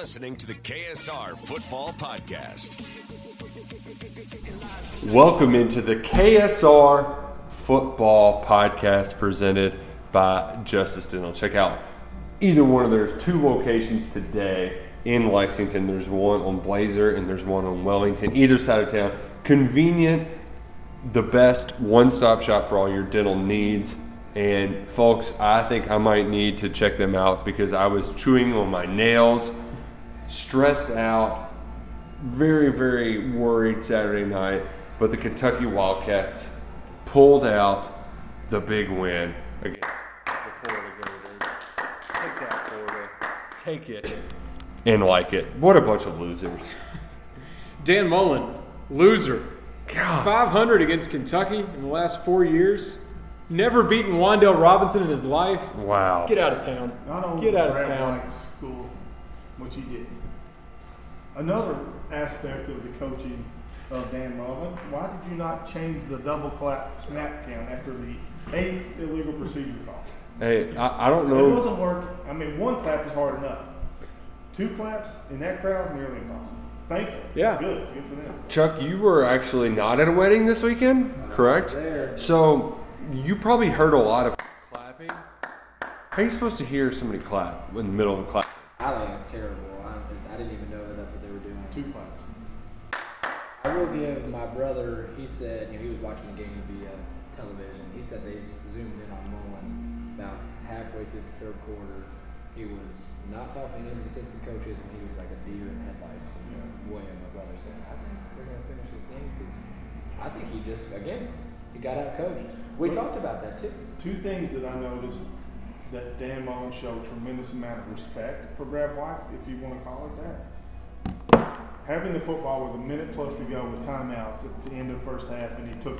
Listening to the KSR Football Podcast. Welcome into the KSR Football Podcast presented by Justice Dental. Check out either one of those two locations today in Lexington. There's one on Blazer and there's one on Wellington, either side of town. Convenient, the best one stop shop for all your dental needs. And folks, I think I might need to check them out because I was chewing on my nails, stressed out, very, very worried Saturday night, but the Kentucky Wildcats pulled out the big win against the Florida Gators. Take that, Florida. Take it and like it. What a bunch of losers. Dan Mullen, loser. God. 500 against Kentucky in the last four years. Never beaten Wandale Robinson in his life. Wow. Get out of town. Not only Get out of town. White's school, which he did. Another aspect of the coaching of Dan Mullen, why did you not change the double clap snap count after the eighth illegal procedure call? Hey, I, I don't know. It know. wasn't working. I mean, one clap is hard enough. Two claps in that crowd, nearly impossible. Thankful. Yeah. Good. Good for them. Chuck, you were actually not at a wedding this weekend, correct? There. So you probably heard a lot of clapping. How are you supposed to hear somebody clap in the middle of a clap? I think it's terrible. I, don't think, I didn't even know that that's what they were doing. Two claps. I will give my brother. He said, you know, he was watching the game via television. He said they zoomed in on Mullen about halfway through the third quarter. He was not talking to his assistant coaches, and he was like a deer in headlights. And William, my brother, said, "I think they're going to finish this game because I think he just again he got out coached." We talked about that too. Two things that I noticed that Dan Mullen showed tremendous amount of respect for Brad White, if you want to call it that. Having the football with a minute plus to go with timeouts at the end of the first half, and he took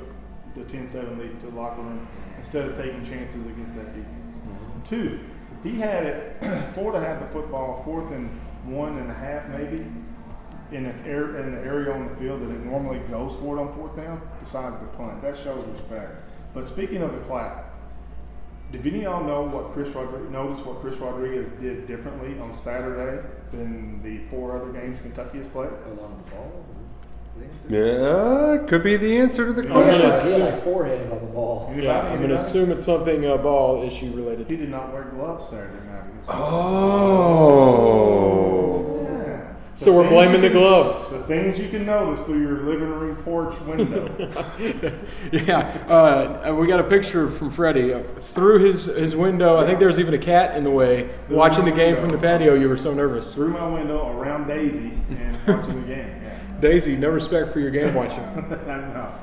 the 10-7 lead to the locker room instead of taking chances against that defense. Mm-hmm. Two, he had it. Florida had the football fourth and one and a half, maybe, in an air, in an area on the field that it normally goes for it on fourth down, decides to punt. That shows respect. But speaking of the clap, did any of y'all know what Chris Rodriguez notice what Chris Rodriguez did differently on Saturday than the four other games Kentucky has played? Along the ball. Is the answer? Yeah, could be the answer to the Yeah. He had question. like- he had like four hands on the ball. Anybody? Yeah, I'm going to Anybody? assume it's something uh, ball issue related. He did not wear gloves Saturday night. against Oh. Yeah. So we're blaming you the can- gloves. The things you can notice through your living room porch window. Yeah, uh, we got a picture from Freddie uh, through his, his window. I think there was even a cat in the way watching the game from the patio. You were so nervous. through my window around Daisy and watching the game. Yeah. Daisy, no respect for your game watching. I know.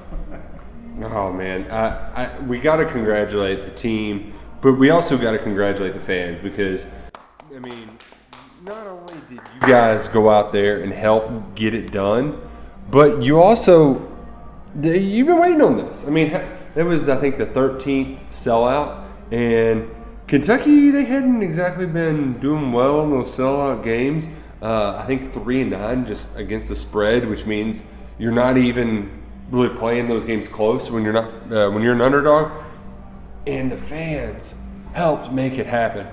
Oh man, I, I, we got to congratulate the team, but we also got to congratulate the fans because, I mean, not only did you guys go out there and help get it done, but you also you've been waiting on this. I mean, that was I think the 13th sellout, and Kentucky they hadn't exactly been doing well in those sellout games. Uh, I think three and nine just against the spread, which means you're not even really playing those games close when you're not uh, when you're an underdog. And the fans helped make it happen.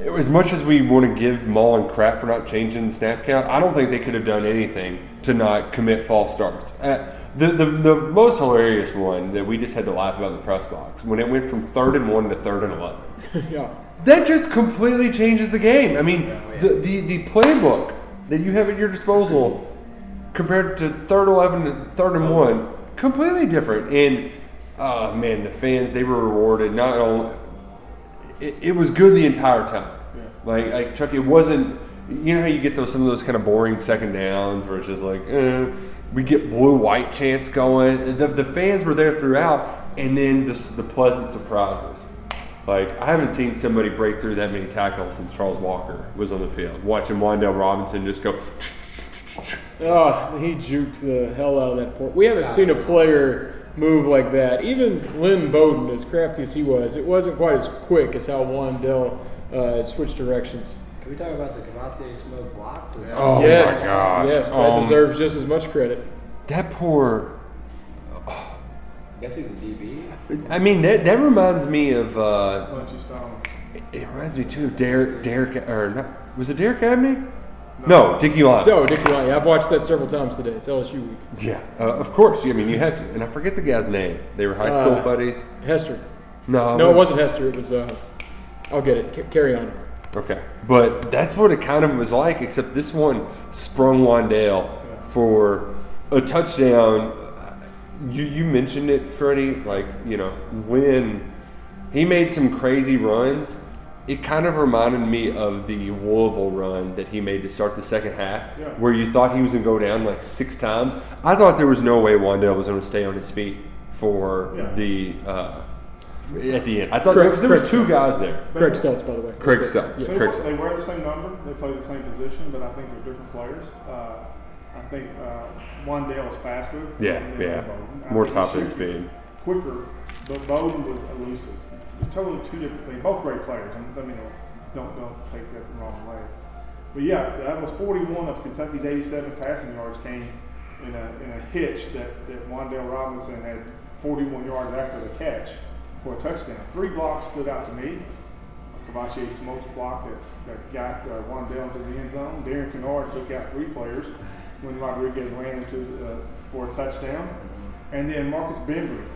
As much as we want to give Mullen crap for not changing the snap count, I don't think they could have done anything to not commit false starts. Uh, the, the, the most hilarious one that we just had to laugh about in the press box when it went from third and one to third and 11. yeah. That just completely changes the game. I mean, the, the, the playbook that you have at your disposal compared to third 11 to third and one, completely different. And, uh, man, the fans, they were rewarded. Not only, it, it was good the entire time. Like, like, Chuck, it wasn't, you know how you get those some of those kind of boring second downs where it's just like, eh, we get blue white chants going. The, the fans were there throughout, and then the, the pleasant surprises. Like I haven't seen somebody break through that many tackles since Charles Walker was on the field. Watching Wandale Robinson just go. Oh, he juked the hell out of that port. We haven't seen a player move like that. Even Lynn Bowden, as crafty as he was, it wasn't quite as quick as how Wandale uh, switched directions. Can we talk about the Kavosiey Smoke block? Oh yes, my gosh! Yes, that Um, deserves just as much credit. That poor. I guess he's a DB. I mean, that, that reminds me of. Uh, Bunchy Stone. it reminds me too of Derek. Derek or not, was it Derek Abney? No, Dickie Lyons. Oh, Dickie Lyons. I've watched that several times today. It's LSU week. Yeah, uh, of course. I mean, you had to. And I forget the guy's name. They were high school Uh, buddies. Hester. No, No, it wasn't Hester. It was. Uh, I'll get it. C- carry on. Okay, but that's what it kind of was like, except this one sprung Wandale for a touchdown. You you mentioned it, Freddie. Like you know when he made some crazy runs, it kind of reminded me of the Louisville run that he made to start the second half, Yeah. where you thought he was going to go down like six times. I thought there was no way Wandale was going to stay on his feet for Yeah. the uh, at the end. I thought Correct, because there was two guys there. Craig Stelz, by the way. Craig Stutz. They, Craig they wear the same number. They play the same position, but I think they're different players. Uh, I think uh, Wandale is faster. Yeah, than yeah. Bowden. More top end speed. Quicker, but Bowden was elusive. Totally two different things. Both great players. and Let me know. Don't don't take that the wrong way. But yeah, that was 41 of Kentucky's 87 passing yards came in a in a hitch that that Wandale Robinson had 41 yards after the catch for a touchdown. Three blocks stood out to me. Kavosiey Smoke's block that, that got uh, Wandale into the end zone. Darian Kinnard took out three players when Rodriguez ran into uh, for a touchdown. And then Marcus Bembry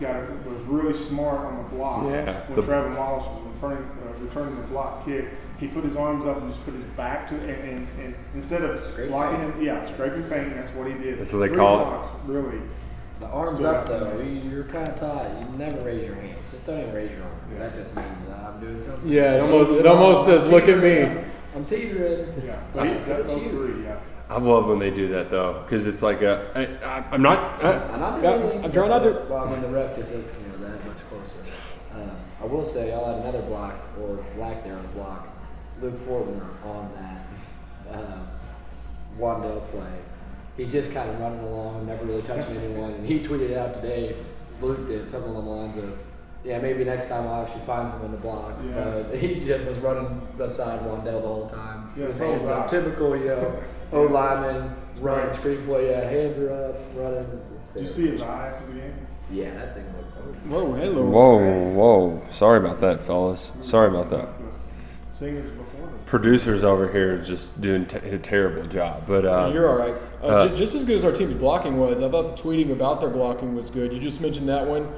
got a, was really smart on the block Yeah, when the- Trevin Wallace was returning, uh, returning the block kick. He put his arms up and just put his back to it, and, and, and instead of Scrape blocking paint. him, yeah, scraping paint. That's what he did. That's what they Three call it? Really, The arms up though, me. you- you're kind of taught. You never raise your hands. Just don't even raise your arms. That just means uh, I'm doing something. Yeah, it almost it almost says, "Look at me." I'm teetering. yeah. Like, He- that, those you. three, yeah. I love when they do that though, because it's like a. I, I, I'm not. Uh, I'm not Yeah, doing anything. I'm trying not to. Well, I mean, the ref just looks, you know, that much closer. Uh, I will say, I'll add another block or lack there of the block. Luke Fortner on that uh, Wandale play. He's just kind of running along, never really touching anyone. And he tweeted out today, Luke did something along the lines of, "Yeah, maybe next time I'll actually find someone to block." Yeah. But he just was running beside Wandale the whole time. Yeah, His it's all hands up, typical, you know, O lineman running Right. screenplay. Yeah, hands are up, running. It's, it's Did you see his eye after the game? Yeah, that thing looked. Whoa, hello. whoa, whoa! Sorry about that, fellas. Sorry about that. The singers before them. Producers over here just doing t- a terrible job, but uh, You're all right. Uh, uh, ju- just as good as our team's blocking was, I thought the tweeting about their blocking was good. You just mentioned that one.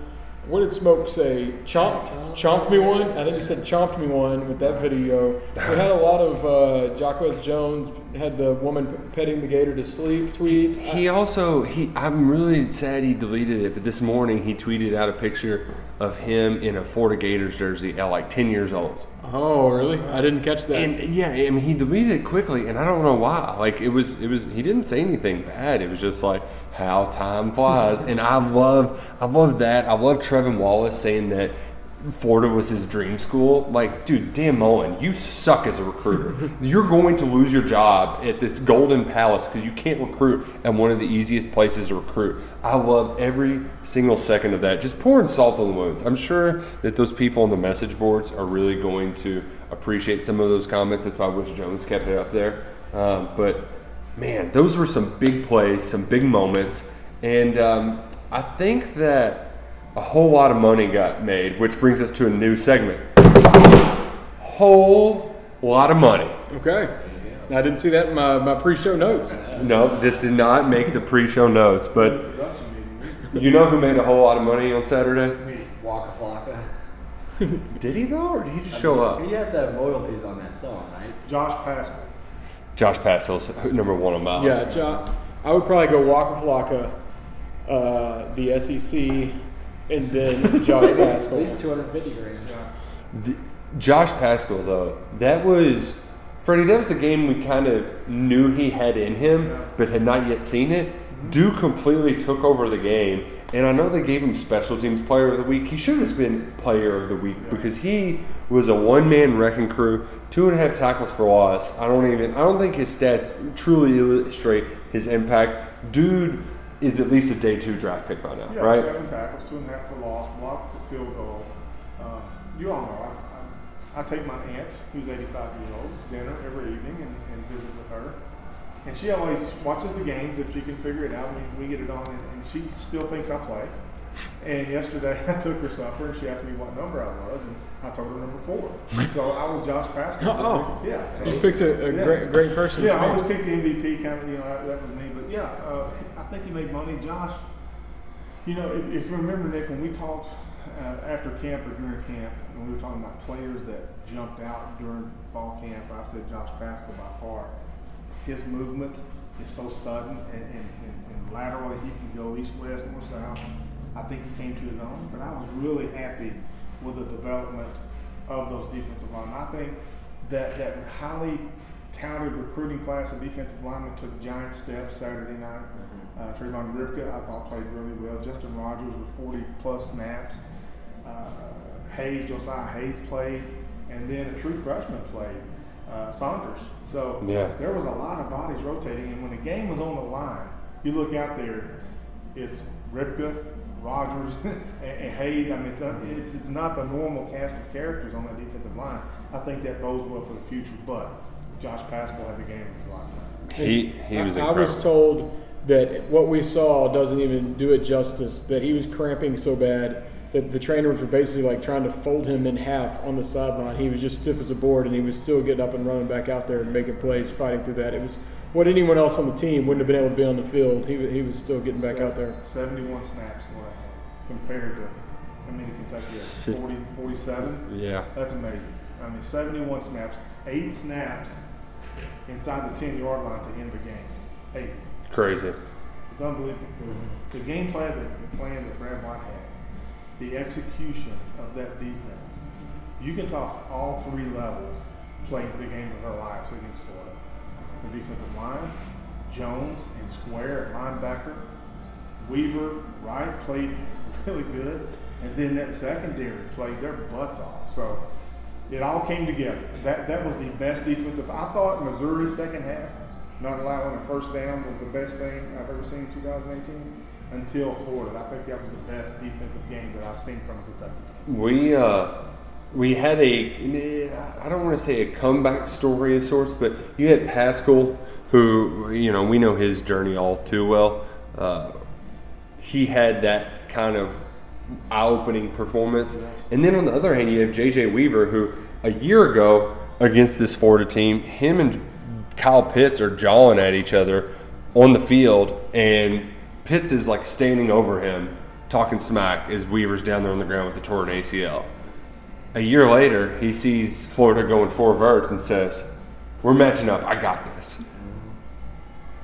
What did Smoke say? Chomp, chomped me one. I think he said chomped me one with that video. We had a lot of uh, Jacquez Jones had the woman petting the gator to sleep tweet. He also he I'm really sad he deleted it, but this morning he tweeted out a picture of him in a Florida Gators jersey at like 10 years old. oh, really? I didn't catch that. And yeah, I mean he deleted it quickly and I don't know why. Like it was it was he didn't say anything bad. It was just like how time flies. and I love I love that. I love Trevin Wallace saying that Florida was his dream school. Like, dude, Dan Mullen, you suck as a recruiter. You're going to lose your job at this Golden Palace because you can't recruit at one of the easiest places to recruit. I love every single second of that. Just pouring salt on the wounds. I'm sure that those people on the message boards are really going to appreciate some of those comments. That's why I wish Jones kept it up there. Um, but man, those were some big plays, some big moments, and um, I think that a whole lot of money got made, which brings us to a new segment. Whole lot of money. Okay. I didn't see that in my, my pre-show notes. No, this did not make the pre-show notes, but you know who made a whole lot of money on Saturday? Waka Flocka. Did he though, or did he just show up? He has to have loyalties on that song, right? Josh Paschal. Josh Paschal's number one on miles. Yeah, Jo- I would probably go Waka Flocka, uh, the SEC, and then Josh At Paschal. least 250 grand. The- Josh Paschal, though, that was Freddie. That was the game we kind of knew he had in him, but had not yet seen it. Dude completely took over the game, and I know they gave him Special Teams Player of the Week. He should have been Player of the Week because he was a one-man wrecking crew, two and a half tackles for loss. I don't even. I don't think his stats truly illustrate his impact. Dude is at least a day two draft pick by now, Yeah, right? seven tackles, two and a half for loss, blocked the field goal. Um, you all know, I, I, I take my aunt, who's 85 years old, dinner every evening and, and visit with her. And she always watches the games if she can figure it out. We, we get it on, and, and she still thinks I play. And yesterday I took her supper, and she asked me what number I was, and I told her number four. so I was Josh Paschal. Oh. yeah. So, You picked a, a yeah. great, great person. to Yeah, I always pick the MVP kind of, you know, that, was me. But yeah, uh, I think he made money. Josh, you know, if, if you remember, Nick, when we talked uh, after camp or during camp, when we were talking about players that jumped out during fall camp, I said Josh Paschal by far. His movement is so sudden and, and, and, and laterally, he can go east, west, north, south. I think he came to his own, but I was really happy with the development of those defensive linemen. I think that that highly touted recruiting class of defensive linemen took giant steps Saturday night. Uh, Tre'Vonn Rybka, I thought played really well. Justin Rogers with 40 plus snaps. Uh, Hayes, Josiah Hayes played, and then a true freshman played, uh, Saunders. So Yeah. there was a lot of bodies rotating, and when the game was on the line, you look out there, it's Ripka, Rogers, and, and Hayes. I mean, it's, uh, it's it's not the normal cast of characters on that defensive line. I think that bodes well for the future. But Josh Paschal had the game of his lifetime. He he was I, I was told that what we saw doesn't even do it justice. That he was cramping so bad that the trainers were basically like trying to fold him in half on the sideline. He was just stiff as a board, and he was still getting up and running back out there and making plays, fighting through that. It was what anyone else on the team wouldn't have been able to be on the field. He, he was still getting back out there. 71 snaps what I had compared to, I mean, Kentucky had 40, 47. Yeah. That's amazing. I mean, 71 snaps, eight snaps inside the 10 yard line to end the game. Eight. Crazy. It's unbelievable. Mm-hmm. The game plan that the plan that Brad White had, the execution of that defense. You can talk all three levels played the game of their lives against Florida. The defensive line, Jones and Square at linebacker, Weaver, Wright played really good, and then that secondary played their butts off. So it all came together. That that was the best defensive. I thought Missouri second half, not allowing a first down was the best thing I've ever seen in 2018 until Florida. I think that was the best defensive game that I've seen from a Kentucky. We uh, we had a I don't want to say a comeback story of sorts, but you had Paschal, who you know we know his journey all too well. Uh, he had that kind of eye-opening performance, and then on the other hand, you have J.J. Weaver, who a year ago against this Florida team, him and Kyle Pitts are jawing at each other on the field, and Pitts is like standing over him, talking smack as Weaver's down there on the ground with the torn ACL. A year later, he sees Florida going four verts and says, "We're matching up. I got this."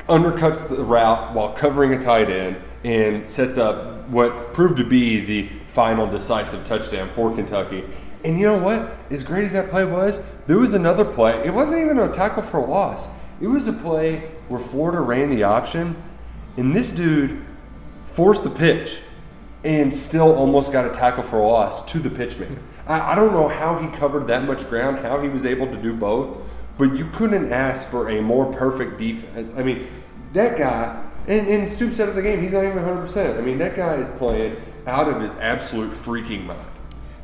Undercuts the route while covering a tight end and sets up what proved to be the final decisive touchdown for Kentucky. And you know what? As great as that play was, there was another play. It wasn't even a tackle for a loss. It was a play where Florida ran the option, and this dude forced the pitch and still almost got a tackle for loss to the pitchman. I, I don't know how he covered that much ground, how he was able to do both, but you couldn't ask for a more perfect defense. I mean, that guy, and, and Stoop said at the game, he's not even 100%. I mean, that guy is playing out of his absolute freaking mind.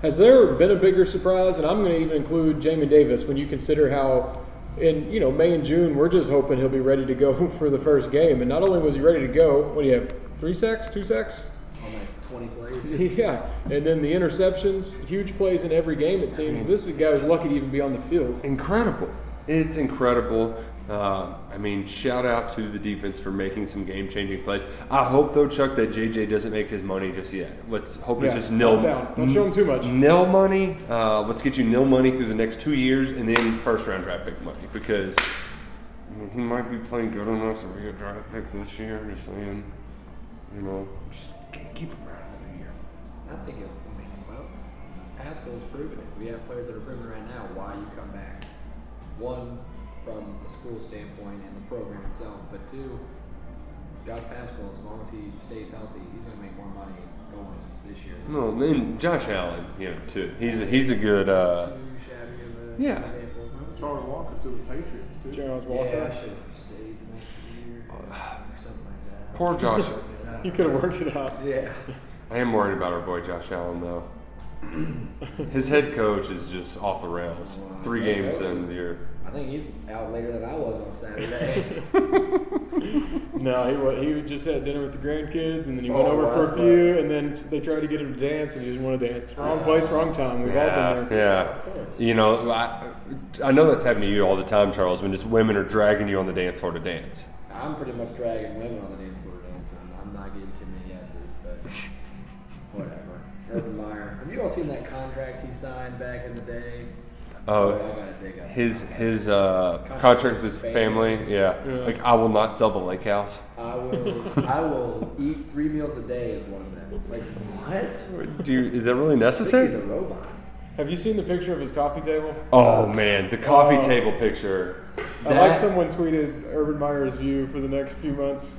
Has there been a bigger surprise? And I'm going to even include Jamin Davis when you consider how, in you know May and June, we're just hoping he'll be ready to go for the first game. And not only was he ready to go, what do you have? Three sacks, two sacks? On like 20 plays. Yeah, and then the interceptions, huge plays in every game. It seems this is a guy who's lucky to even be on the field. Incredible. It's incredible. Uh, I mean, shout out to the defense for making some game changing plays. I hope, though, Chuck, that JJ doesn't make his money just yet. Let's hope it's just nil. calm down. Don't show him too much. Nil money. Uh, let's get you nil money through the next two years and then first round draft pick money because I mean, he might be playing good enough to be a draft pick this year. Just saying. You know, just keep him around another year. I think it'll, I mean, well, Haskell's proven it. We have players that are proving right now why you come back. One, from a school standpoint and the program itself, but two, Josh Paschal, as long as he stays healthy, he's going to make more money going this year. No, then Josh Allen, you know, too. He's a, he's a good. Uh, too shabby of a Yeah. example. Charles Walker to the Patriots too. Charles Yeah, Walker. I should have stayed next year or something like that. poor Josh. He could have worked it out. Yeah. I am worried about our boy Josh Allen, though. His head coach is just off the rails. Three games in is- the year. I think he's out later than I was on Saturday. No, he wa he just had dinner with the grandkids, and then he went Oh, over for a few, and then they tried to get him to dance, and he didn't want to dance. Wrong place, wrong time. We've all Yeah, been there. yeah. You know, I, I know that's happening to you all the time, Charles. When just women are dragging you on the dance floor to dance. I'm pretty much dragging women on the dance floor to dancing. I'm not getting too many yeses, but whatever. Urban Meyer. Have you all seen that contract he signed back in the day? Oh, I gotta dig up. his his uh, contract with his family. Yeah. Yeah. like I will not sell the lake house. I will. I will eat three meals a day as one of them. It's like what? Do you, is that really I think necessary? he's a robot. Have you seen the picture of his coffee table? Oh man, the coffee Oh. table picture. I like someone tweeted Urban Meyer's view for the next few months,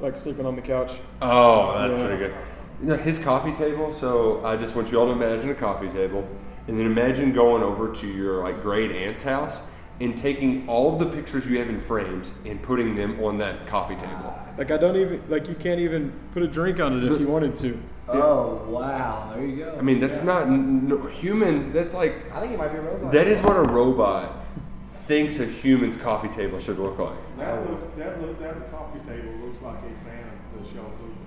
like sleeping on the couch. Oh, that's Yeah. pretty good. You know, his coffee table. So I just want you all to imagine a coffee table, and then imagine going over to your like great aunt's house and taking all of the pictures you have in frames and putting them on that coffee table. Like I don't even like you can't even put a drink on it if you wanted to. Oh wow! There you go. I mean, that's not no, humans. That's like I think it might be a robot. that is what a robot thinks a human's coffee table should look like. That looks that look that coffee table looks like a fan of the show Blue Bloods.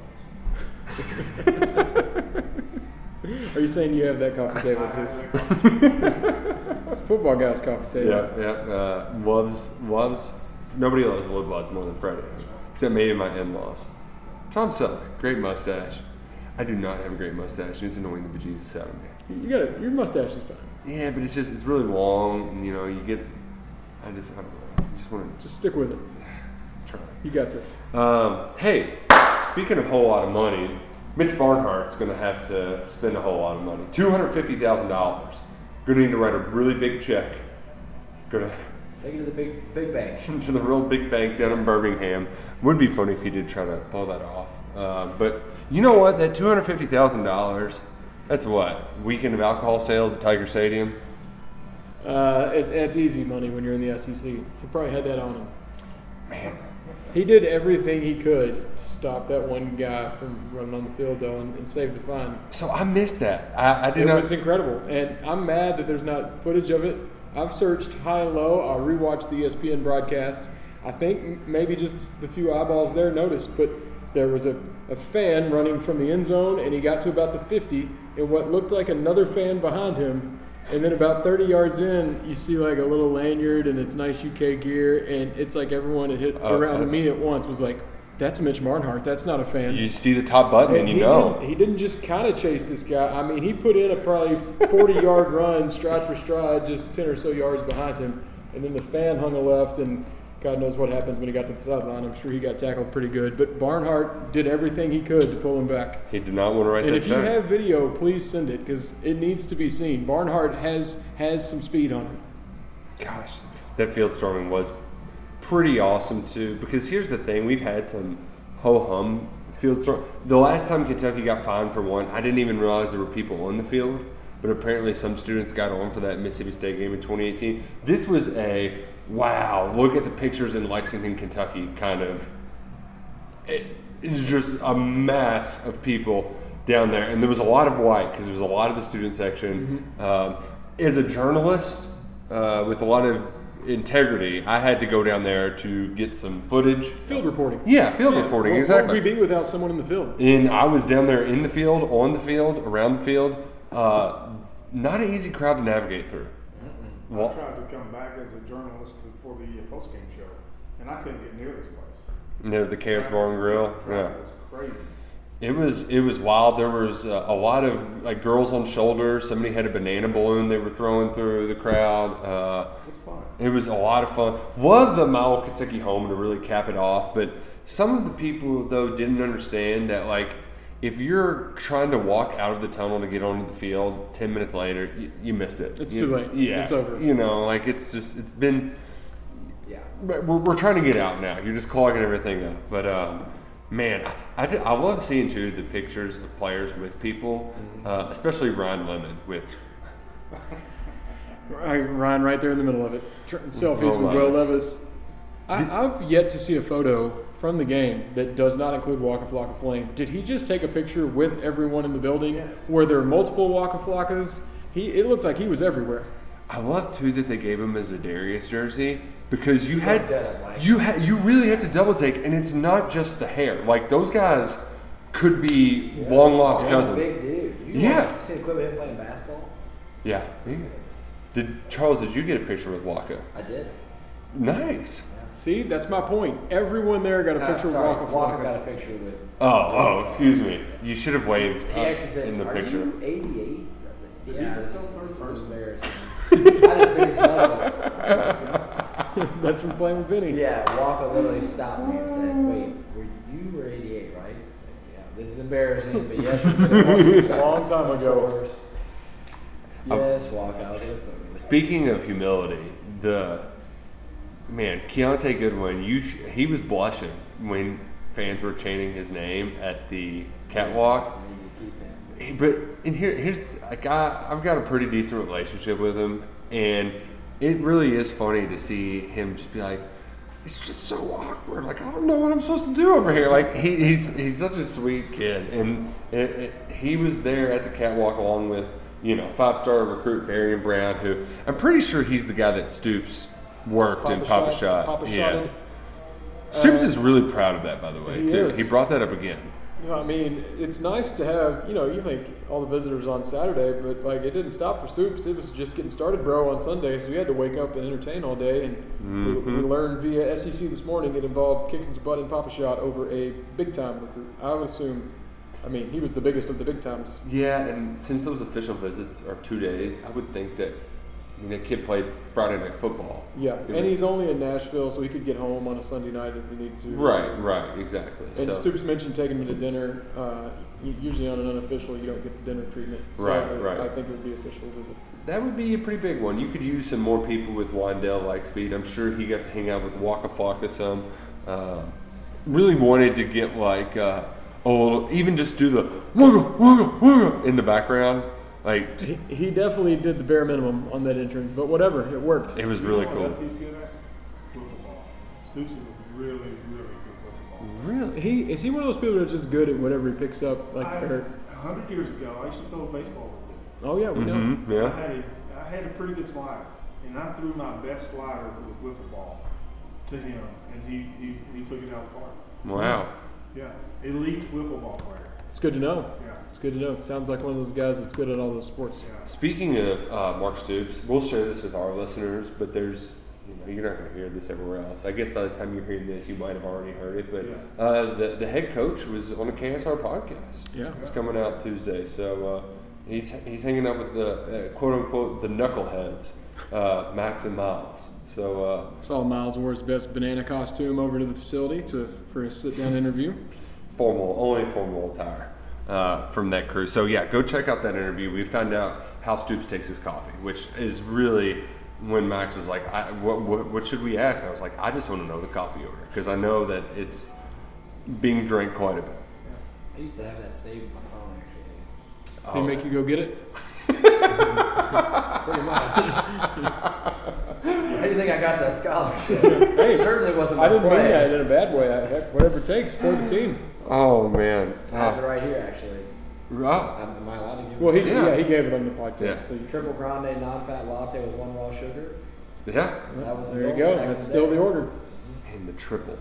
Are you saying you have that coffee table too? have that coffee It's a football guy's coffee table. Yeah, yeah. Uh, loves loves. Nobody loves Bloods more than Freddie, except maybe my in-laws. Tom Selleck, great mustache. I do not have a great mustache, and it's annoying the bejesus out of me. You got it. Your mustache is fine. Yeah, but it's just it's really long, and you know you get. I just I don't know. I just want to Just stick with it. try. You got this. Um, hey, speaking of a whole lot of money, Mitch Barnhart's going to have to spend a whole lot of money. Two hundred fifty thousand dollars. Going to need to write a really big check. Going to Take it to the big big bank. to the real big bank down in Birmingham. Would be funny if he did try to pull that off. Uh, but you know what? That two hundred fifty thousand dollars. That's what weekend of alcohol sales at Tiger Stadium. Uh, it, it's easy money when you're in the SEC. He probably had that on him. Man, He did everything he could to stop that one guy from running on the field, though, and, and save the fine. so I missed that. I, I did It not. was incredible, and I'm mad that there's not footage of it. I've searched high and low. I rewatched the ESPN broadcast. I think maybe just the few eyeballs there noticed, but there was a, a fan running from the end zone, and he got to about the 50, and what looked like another fan behind him. And then about 30 yards in, you see like a little lanyard, and it's nice UK gear, and it's like everyone had hit Oh, around okay. me at once was like, "That's Mitch Barnhart. That's not a fan." You see the top button and you he know. Didn't, he didn't just kind of chase this guy. I mean, he put in a probably 40 yard run, stride for stride, just 10 or so yards behind him. And then the fan hung a left, and God knows what happens when he got to the sideline. I'm sure he got tackled pretty good. But Barnhart did everything he could to pull him back. He did not want to write And that if you check. have video, please send it because it needs to be seen. Barnhart has has some speed on him. Gosh, that field storming was pretty awesome too. Because here's the thing: we've had some ho hum field storm. The last time Kentucky got fined for one, I didn't even realize there were people on the field. But apparently, some students got on for that Mississippi State game in 2018. This was a wow! Look at the pictures in Lexington, Kentucky. Kind of, it is just a mass of people down there, and there was a lot of white because there was a lot of the student section. Um, as a journalist uh, with a lot of integrity, I had to go down there to get some footage. Field reporting. Yeah, field reporting, What- exactly. What would we be without someone in the field? And I was down there in the field, on the field, around the field. Uh, not an easy crowd to navigate through. I tried to come back as a journalist to, for the uh, post game show, and I couldn't get near this place. near the Chaos Bar and Grill. Yeah. Traffic was crazy. It was it was wild. There was uh, a lot of like girls on shoulders. Somebody had a banana balloon they were throwing through the crowd. Uh, It's fun. it was a lot of fun. Love the Mile Kentucky home to really cap it off. But some of the people though didn't understand that like if you're trying to walk out of the tunnel to get onto the field, ten minutes later you, you missed it. It's You- too late. Yeah, It's over. You know, like it's just it's been Yeah. we're, we're trying to get out now. You're just clogging everything up. But um, man, I, I, I love seeing too the pictures of players with people, uh, especially Ryan Lemond with. Ryan, right there in the middle of it. Selfies with Will Levis. Levis. I, I've yet to see a photo from the game that does not include Waka Flocka Flame. Did he just take a picture with everyone in the building? Yes. Were there multiple Waka Flockas? He, it looked like he was everywhere. I love too that they gave him a Darius jersey because you had that, you had you really had to double take, and it's not just the hair. Like those guys could be long lost He's cousins. a big dude. You Yeah. See the clip of him playing basketball? Yeah. Did Charles? Did you get a picture with Waka? I did. Nice. See, that's my point. Everyone there got a Uh, picture sorry, of Waka Walker Flocka. got a picture with. Oh, oh, excuse me. You should have waved He up actually said, in the "Are picture. you 88?" I said, Did he "Yeah." just this, go third this is embarrassing. I just made fun of that's from playing with Vinny. it. Yeah, Walker literally stopped me and said, "Wait, were you were 88, right?" I said, yeah, this is embarrassing, but yes, A long time Of ago. course. Yes, walk out. Speaking of humility, the man Kiyaunta Goodwin, you sh- he was blushing when fans were chanting his name at the catwalk. But and here, here's like I, I've got a pretty decent relationship with him, and it really is funny to see him just be like, it's just so awkward. Like I don't know what I'm supposed to do over here. Like he, he's he's such a sweet kid, and it, it, he was there at the catwalk along with you know five star recruit Darian Brown, who I'm pretty sure he's the guy that Stoops worked in Papa Papa Shot- Shot. Papa yeah. Shotted. Stoops Uh, is really proud of that, by the way. he too. is. He brought that up again. You know, I mean, it's nice to have, you know, you think all the visitors on Saturday, but like it didn't stop for Stoops. It was just getting started, bro, on Sunday. So we had to wake up and entertain all day. And we, we Mhm. learned via SEC this morning it involved kicking his butt in Papa Shot over a big time recruit. I would assume, I mean, he was the biggest of the big times. Yeah, and since those official visits are two days, I would think that I mean that kid played Friday night football. Yeah, It and he's only in Nashville, so he could get home on a Sunday night if he needed to. right, right, exactly. And so, Stoops mentioned taking me to dinner. Uh, usually on an unofficial, you don't get the dinner treatment. So Right, I, right. I think it would be official visit. that would be a pretty big one. You could use some more people with Wandale like speed. I'm sure he got to hang out with Waka Flocka some. Um, really wanted to get like uh, a little, even just do the wugga wugga wugga in the background. Like just, He, he definitely did the bare minimum on that entrance, but whatever, it worked. it was You really cool. what else he's good at? Wiffle ball. Stoops is a really, really good wiffle ball. Really? He is he one of those people that's just good at whatever he picks up, like I- Eric. A hundred years ago, I used to throw a baseball with Oh yeah, we know. Mhm, I yeah. had a, I had a pretty good slider, and I threw my best slider with a wiffle ball to him, and he, he, he took it out of the park. Wow. Yeah, elite wiffle ball player. It's good to know. Yeah. It's good to know. Sounds like one of those guys that's good at all those sports. Speaking of uh, Mark Stoops, we'll share this with our listeners, but there's, you know, you're not going to hear this everywhere else. I guess by the time you're hearing this, you might have already heard it. But Yeah. uh, the the head coach was on a KSR podcast. Yeah. it's coming out Tuesday, so uh, he's he's hanging out with the uh, quote unquote the knuckleheads, uh, Max and Miles. So uh, Saw Miles wore his best banana costume over to the facility to for a sit down interview. formal, only formal attire uh, from that crew. So yeah, go check out that interview. We found out how Stoops takes his coffee, which is really when Max was like, I, what, what, "What should we ask?" I was like, "I just want to know the coffee order because I know that it's being drank quite a bit." I used to have that saved in my phone actually. Did he make you go get it? Pretty much. How do you think I got that scholarship? Hey, it certainly wasn't. I didn't mean that in a bad way. I, heck, whatever it takes for the team. Oh man. I have it Oh. right here actually. Oh. Am, am I allowed to give Well, he to you? yeah. he gave it on the podcast. Yeah. So you, triple grande non-fat latte with one raw sugar. Yeah. That was his there you old go. back in That's the still day. the order. And the triple.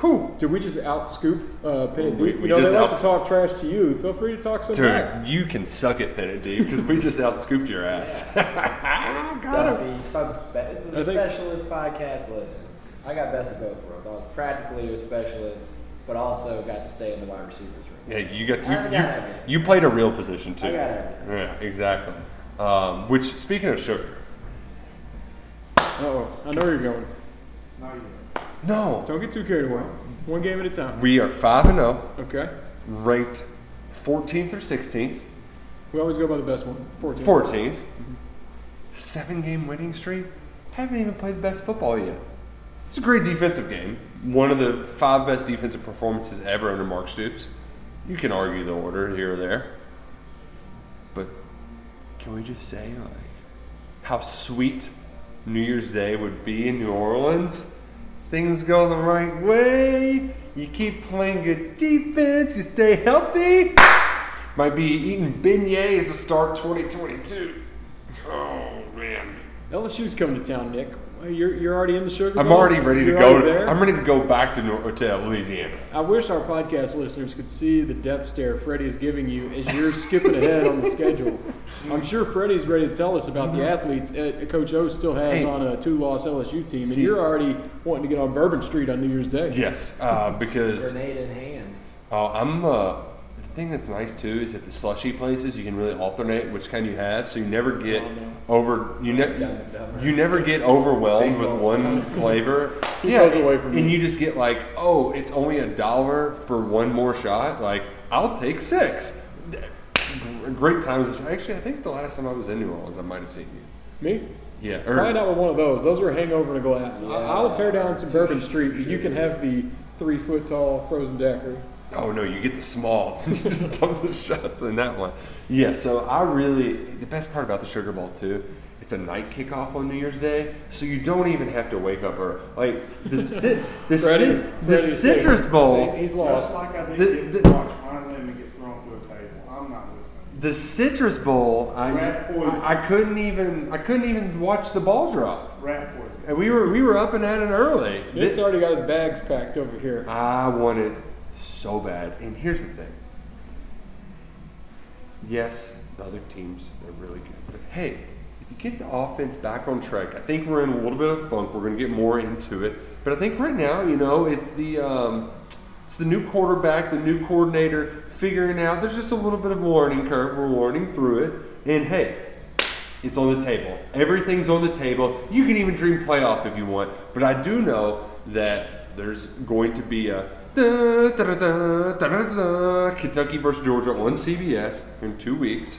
Whew. Did we just out scoop uh, Penny We- Deep? we you know, they just like out- to talk trash to you. Feel free to talk some back. Dude, you can suck it, Bennett Deep, because we just out scooped your ass. Duffy, some spe- it's a I think- specialist podcast. Listen, I got best of both worlds. I was practically a specialist, but also got to stay in the wide receivers room. Yeah, you got I you, got you, everything. you played a real position too. I got everything. Yeah, exactly. Um, which, speaking of sugar, Oh, I know where you're going. Not yet. no, Don't get too carried away. One game at a time. we are five and zero, Okay. ranked 14th or 16th, We always go by the best one. 14. 14th, seven game winning streak. Haven't even played the best football yet. It's a great defensive game. One of the five best defensive performances ever under Mark Stoops. You can argue the order here or there, but can we just say like how sweet New Year's Day would be in New Orleans? Things go the right way. You keep playing good defense. You stay healthy. Might be eating beignets to start 2022. Oh man. LSU's coming to town, Nick. Well, You're, you're already in the Sugar I'm Bowl? already ready to You're go. already there? I'm ready to go back to Nor- to Louisiana. I wish our podcast listeners could see the death stare Freddie is giving you as you're skipping ahead on the schedule. I'm sure Freddie's ready to tell us about the athletes uh, Coach O still has Hey. on a two-loss LSU team, and See- you're already wanting to get on Bourbon Street on New Year's Day. Yes, uh, because Grenade in hand. uh, I'm. Uh, the thing that's nice too is that the slushy places you can really alternate which kind you have, so you never get over. You, ne- Dumb and Dumber. you never get overwhelmed with one flavor. Yeah, away from and me. you just get like, oh, it's only a dollar for one more shot. Like, I'll take six. Great times. Actually, I think the last time I was in New Orleans, I might have seen you. Me? Yeah, or- Probably not with one of those. Those were hangover in a glass. I- Yeah. I'll tear down some Bourbon Street, but you can have the three-foot-tall frozen daiquiri. Oh no, you get the small. you just dump the shots in that one. Yeah, so I really the best part about the Sugar Bowl too, it's a night kickoff on New Year's Day, so you don't even have to wake up early. Like the cit, the Freddie- cit, the Freddie's Citrus taking- Bowl, He's Just lost. like I did The- get the- watch Ryan Lemond get thrown through a table. I'm not listening. the Citrus Bowl. I, I I couldn't even I couldn't even watch the ball drop, Rat poison. and we were we were up and at it early. Nick's Thi- already got his bags packed over here. I wanted so bad. And here's the thing. Yes, the other teams are really good. But hey, if you get the offense back on track, I think we're in a little bit of funk. We're going to get more into it. But I think right now, you know, it's the um, it's the new quarterback, the new coordinator figuring out. There's just a little bit of a learning curve. We're learning through it. And hey, it's on the table. Everything's on the table. You can even dream playoff if you want. But I do know that there's going to be a da, da, da, Kentucky versus Georgia on CBS in two weeks.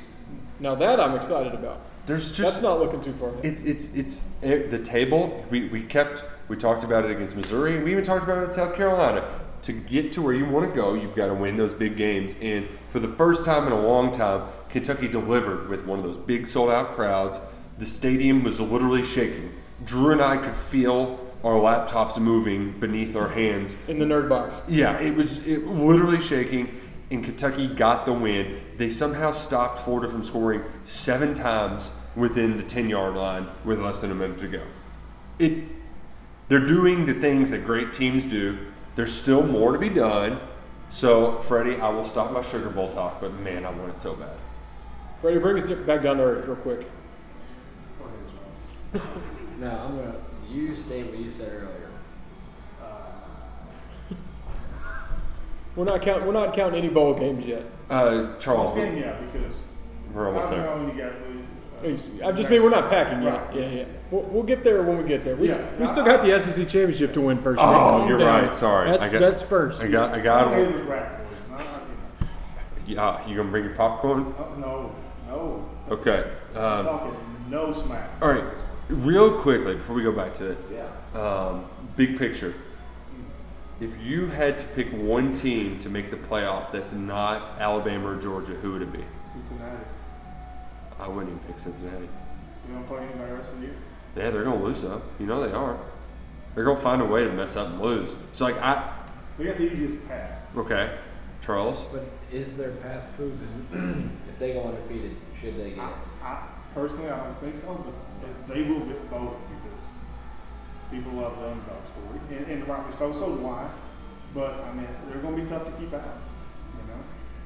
Now that I'm excited about. There's just That's not looking too far. it's it's it's eh, the table. We, we kept we talked about it against Missouri. We even talked about it in South Carolina. To get to where you want to go, you've got to win those big games. And for the first time in a long time, Kentucky delivered with one of those big sold out crowds. The stadium was literally shaking. Drew and I could feel our laptops moving beneath our hands in the nerd box. yeah, it was it literally shaking, and Kentucky got the win. They somehow stopped Florida from scoring seven times within the ten yard line with less than a minute to go. It, they're doing the things that great teams do. There's still more to be done. So, Freddie, I will stop my Sugar Bowl talk, but man, I want it so bad. Freddie, bring us back down to earth real quick. No, I'm gonna. You state what you said earlier. We're not counting. We're not counting any bowl games yet. Uh, Charles, Well, yeah, because we're almost I there. know you got to I just mean we're not packing yet. Right. Yeah, yeah. We'll, we'll get there when we get there. We, Yeah. we still got the SEC championship to win first. Nick. Oh, Calm you're down. right. Sorry, That's I got- that's first. I got, I I got don't him. rat poison. I, I, Yeah, you gonna bring your popcorn? oh, no, no. Okay. I'm Um, talking no smack. All right, real quickly before we go back to it, Yeah. um, big picture. If you had to pick one team to make the playoff that's not Alabama or Georgia, who would it be? Cincinnati. I wouldn't even pick Cincinnati. You don't play anybody the rest of the year. Yeah, they're gonna lose though. You know they are. They're gonna find a way to mess up and lose. So like I, They got the easiest path. okay, Charles. But is their path proven? if they go undefeated, should they get I, it? I personally, I don't think so, but but they will get voted because people love the underdog story, and, and rightly so. So do I. But I mean, they're going to be tough to keep out. You know,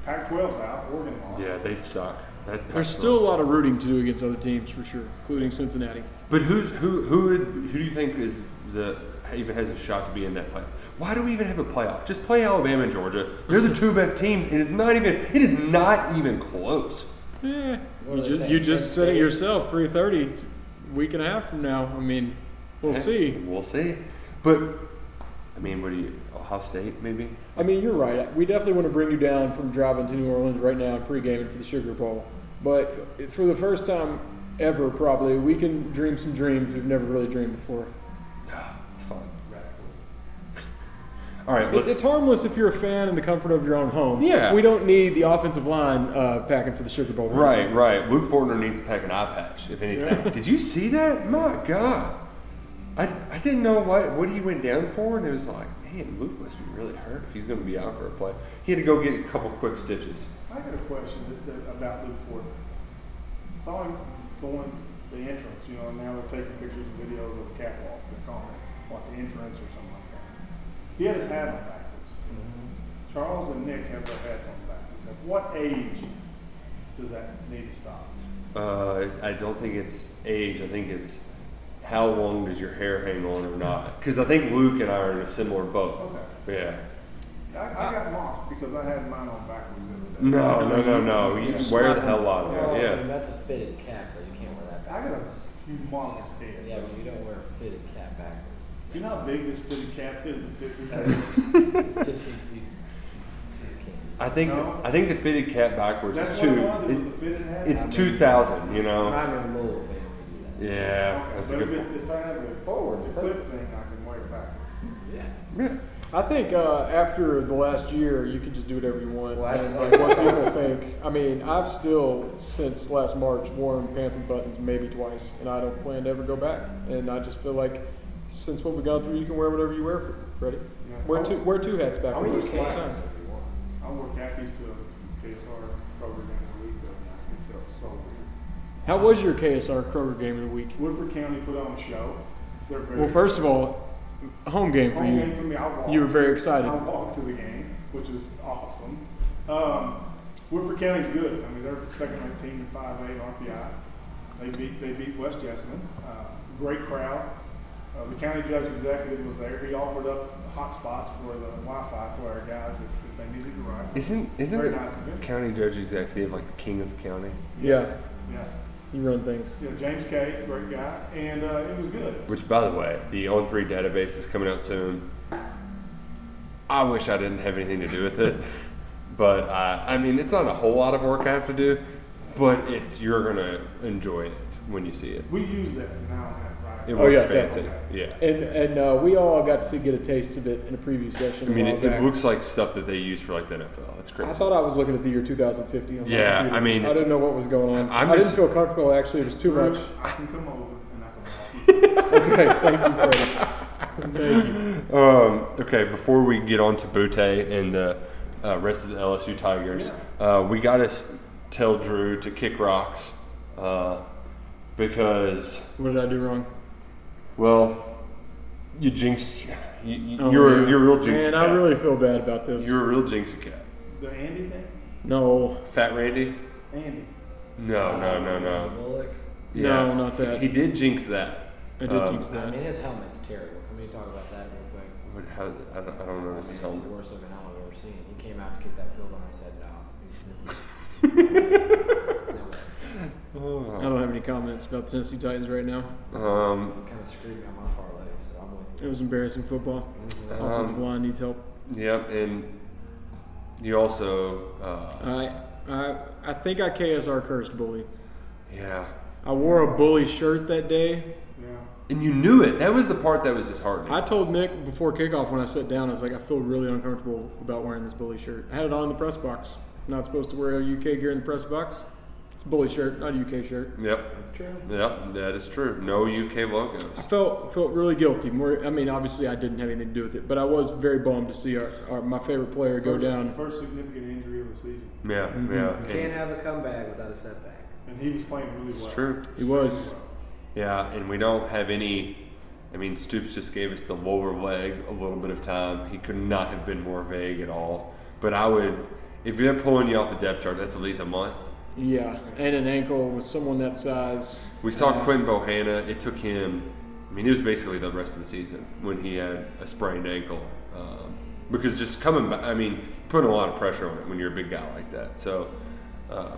Pac-12's out. Oregon lost. Yeah, they suck. That, There's still a lot of rooting to do against other teams for sure, including Cincinnati. But who's who? Who would, who do you think is the even has a shot to be in that playoff? Why do we even have a playoff? Just play Alabama and Georgia. They're the two best teams, and it's not even. It is not even close. What you just you just Penn said it yourself. Three thirty, week and a half from now. I mean, we'll see. We'll see. But I mean, what do you? Ohio State, maybe. I mean, you're right. We definitely want to bring you down from driving to New Orleans right now, pre-gaming for the Sugar Bowl. But for the first time ever, probably we can dream some dreams we've never really dreamed before. It's fun. All right, It's, let's. it's harmless if you're a fan in the comfort of your own home. Yeah. we don't need the offensive line uh, packing for the Sugar Bowl. Right, right. Luke Fortner needs to pack an eye patch, if anything. Did you see that? My God. I, I didn't know what, what he went down for, and it was like, man, Luke must be really hurt if he's going to be out for a play. He had to go get a couple quick stitches. I got a question that, that, about Luke Ford. Saw him going the entrance. You know, and now they're taking pictures and videos of the catwalk. They're calling it what the entrance or something like that. He had his hat on backwards. Charles and Nick have their hats on backwards. At what age does that need to stop? Uh, I don't think it's age. I think it's how long does your hair hang on or not. Because I think Luke and I are in a similar boat. Okay. Yeah. I, I got mocked because I had mine on backwards the other day. No, no, no, no. You Yeah. wear the hell out of Well, it. I mean, Yeah. that's a fitted cap, though. You can't wear that I got a humongous head. Yeah, but you don't wear a fitted cap backwards. Do you know how big this fitted cap is to fit? Just you, you just. I think No. I think the fitted cap backwards That's is what two. it was. It was it's- the fitted hat. It's I mean- two thousand. You know. I'm in the little thing to do. Yeah, Okay, that's a but good. if, point. it, if I have the Forward, the clip thing, I can wear it backwards. Yeah. Yeah. I think uh, after the last year, you can just do whatever you want. Well, and, like what people think. I mean, I've still since last March worn pants and buttons maybe twice, and I don't plan to ever go back. And I just feel like since what we've gone through, you can wear whatever you wear, for Freddie. Yeah. Wear two wear two hats backwards at the same time. if you want. I wore khakis to a KSR program in the week other. It felt so weird. How was your KSR Kroger game of the week? Woodford County put on a show. Very Well, first of all, home game for home you. game for me. I walked. You were very excited. I walked to the game, which was awesome. Um, Woodford County's good. I mean, they're second ranked team in 5A RPI. They beat they beat West Jessamine. Uh, great crowd. Uh, the county judge executive was there. He offered up hot spots for the Wi-Fi for our guys if, if they needed to ride. Isn't isn't Very the nice of him. county judge executive like the king of the county? Yeah, Yeah. you run things. Yeah, James Kay, great guy, and uh, it was good. Which, by the way, the On Three database is coming out soon. I wish I didn't have anything to do with it, but uh, I mean, it's not a whole lot of work I have to do, but it's you're gonna enjoy it when you see it. We use that from now on, right? It Oh, works yeah, fancy. definitely. Yeah. And and uh, we all got to get a taste of it in a preview session. I mean, a it, it back. looks like stuff that they use for like the NFL. It's crazy. I thought I was looking at the year 2050. on my Yeah, computer. I mean, I it's- didn't know what was going on. I'm I didn't feel comfortable. Actually, it was too much. I can come over and I can walk you. Okay, thank you, Freddie. Thank you. Um, okay, before we get on to Boutte and the uh, rest of the LSU Tigers, uh, we got to tell Drew to kick rocks uh, because, What did I do wrong? Well, you jinxed. You, you, Oh, you're, yeah. you're a real jinx. Man, I really feel bad about this. You're a real jinx cat. The Andy thing? no, Fat Randy? Andy. No, no, no, no. Bullock. No, not that. He, he did jinx that. I did Um, jinx I that. mean, his helmet's terrible. Can we talk about that real quick? What, how, I, don't, I don't know I this mean, is it's home. the worst looking helmet I've ever seen. He came out to kick that field goal and I said, no. He's- no way. I don't have any comments about the Tennessee Titans right now. Um, It kind of screwed me on my parlay, so I'm with It was embarrassing football. Offensive line needs help. yep, and you also, uh, I, I, I think I KSR cursed bully. yeah. I wore a bully shirt that day. Yeah. And you knew it. That was the part that was disheartening. I told Nick before kickoff when I sat down, I was like, I feel really uncomfortable about wearing this bully shirt. I had it on in the press box. Not supposed to wear a UK gear in the press box. It's a bully shirt, not a UK shirt. Yep. That's true. Yep, that is true. No UK logos. I felt felt really guilty. More, I mean, obviously I didn't have anything to do with it, but I was very bummed to see our, our my favorite player go down. First significant injury of the season, Yeah, yeah. Mm-hmm. You can't have a comeback without a setback. and he was playing really well. It's well. true. He was. Yeah, and we don't have any. I mean, Stoops just gave us the lower leg a little bit of time. He could not have been more vague at all. But I would, if they're pulling you off the depth chart, that's at least a month. Yeah, and an ankle with someone that size. We saw Uh, Quintin Bohanna. It took him. I mean, it was basically the rest of the season when he had a sprained ankle. Um, because just coming back, I mean, putting a lot of pressure on it when you're a big guy like that. So, uh,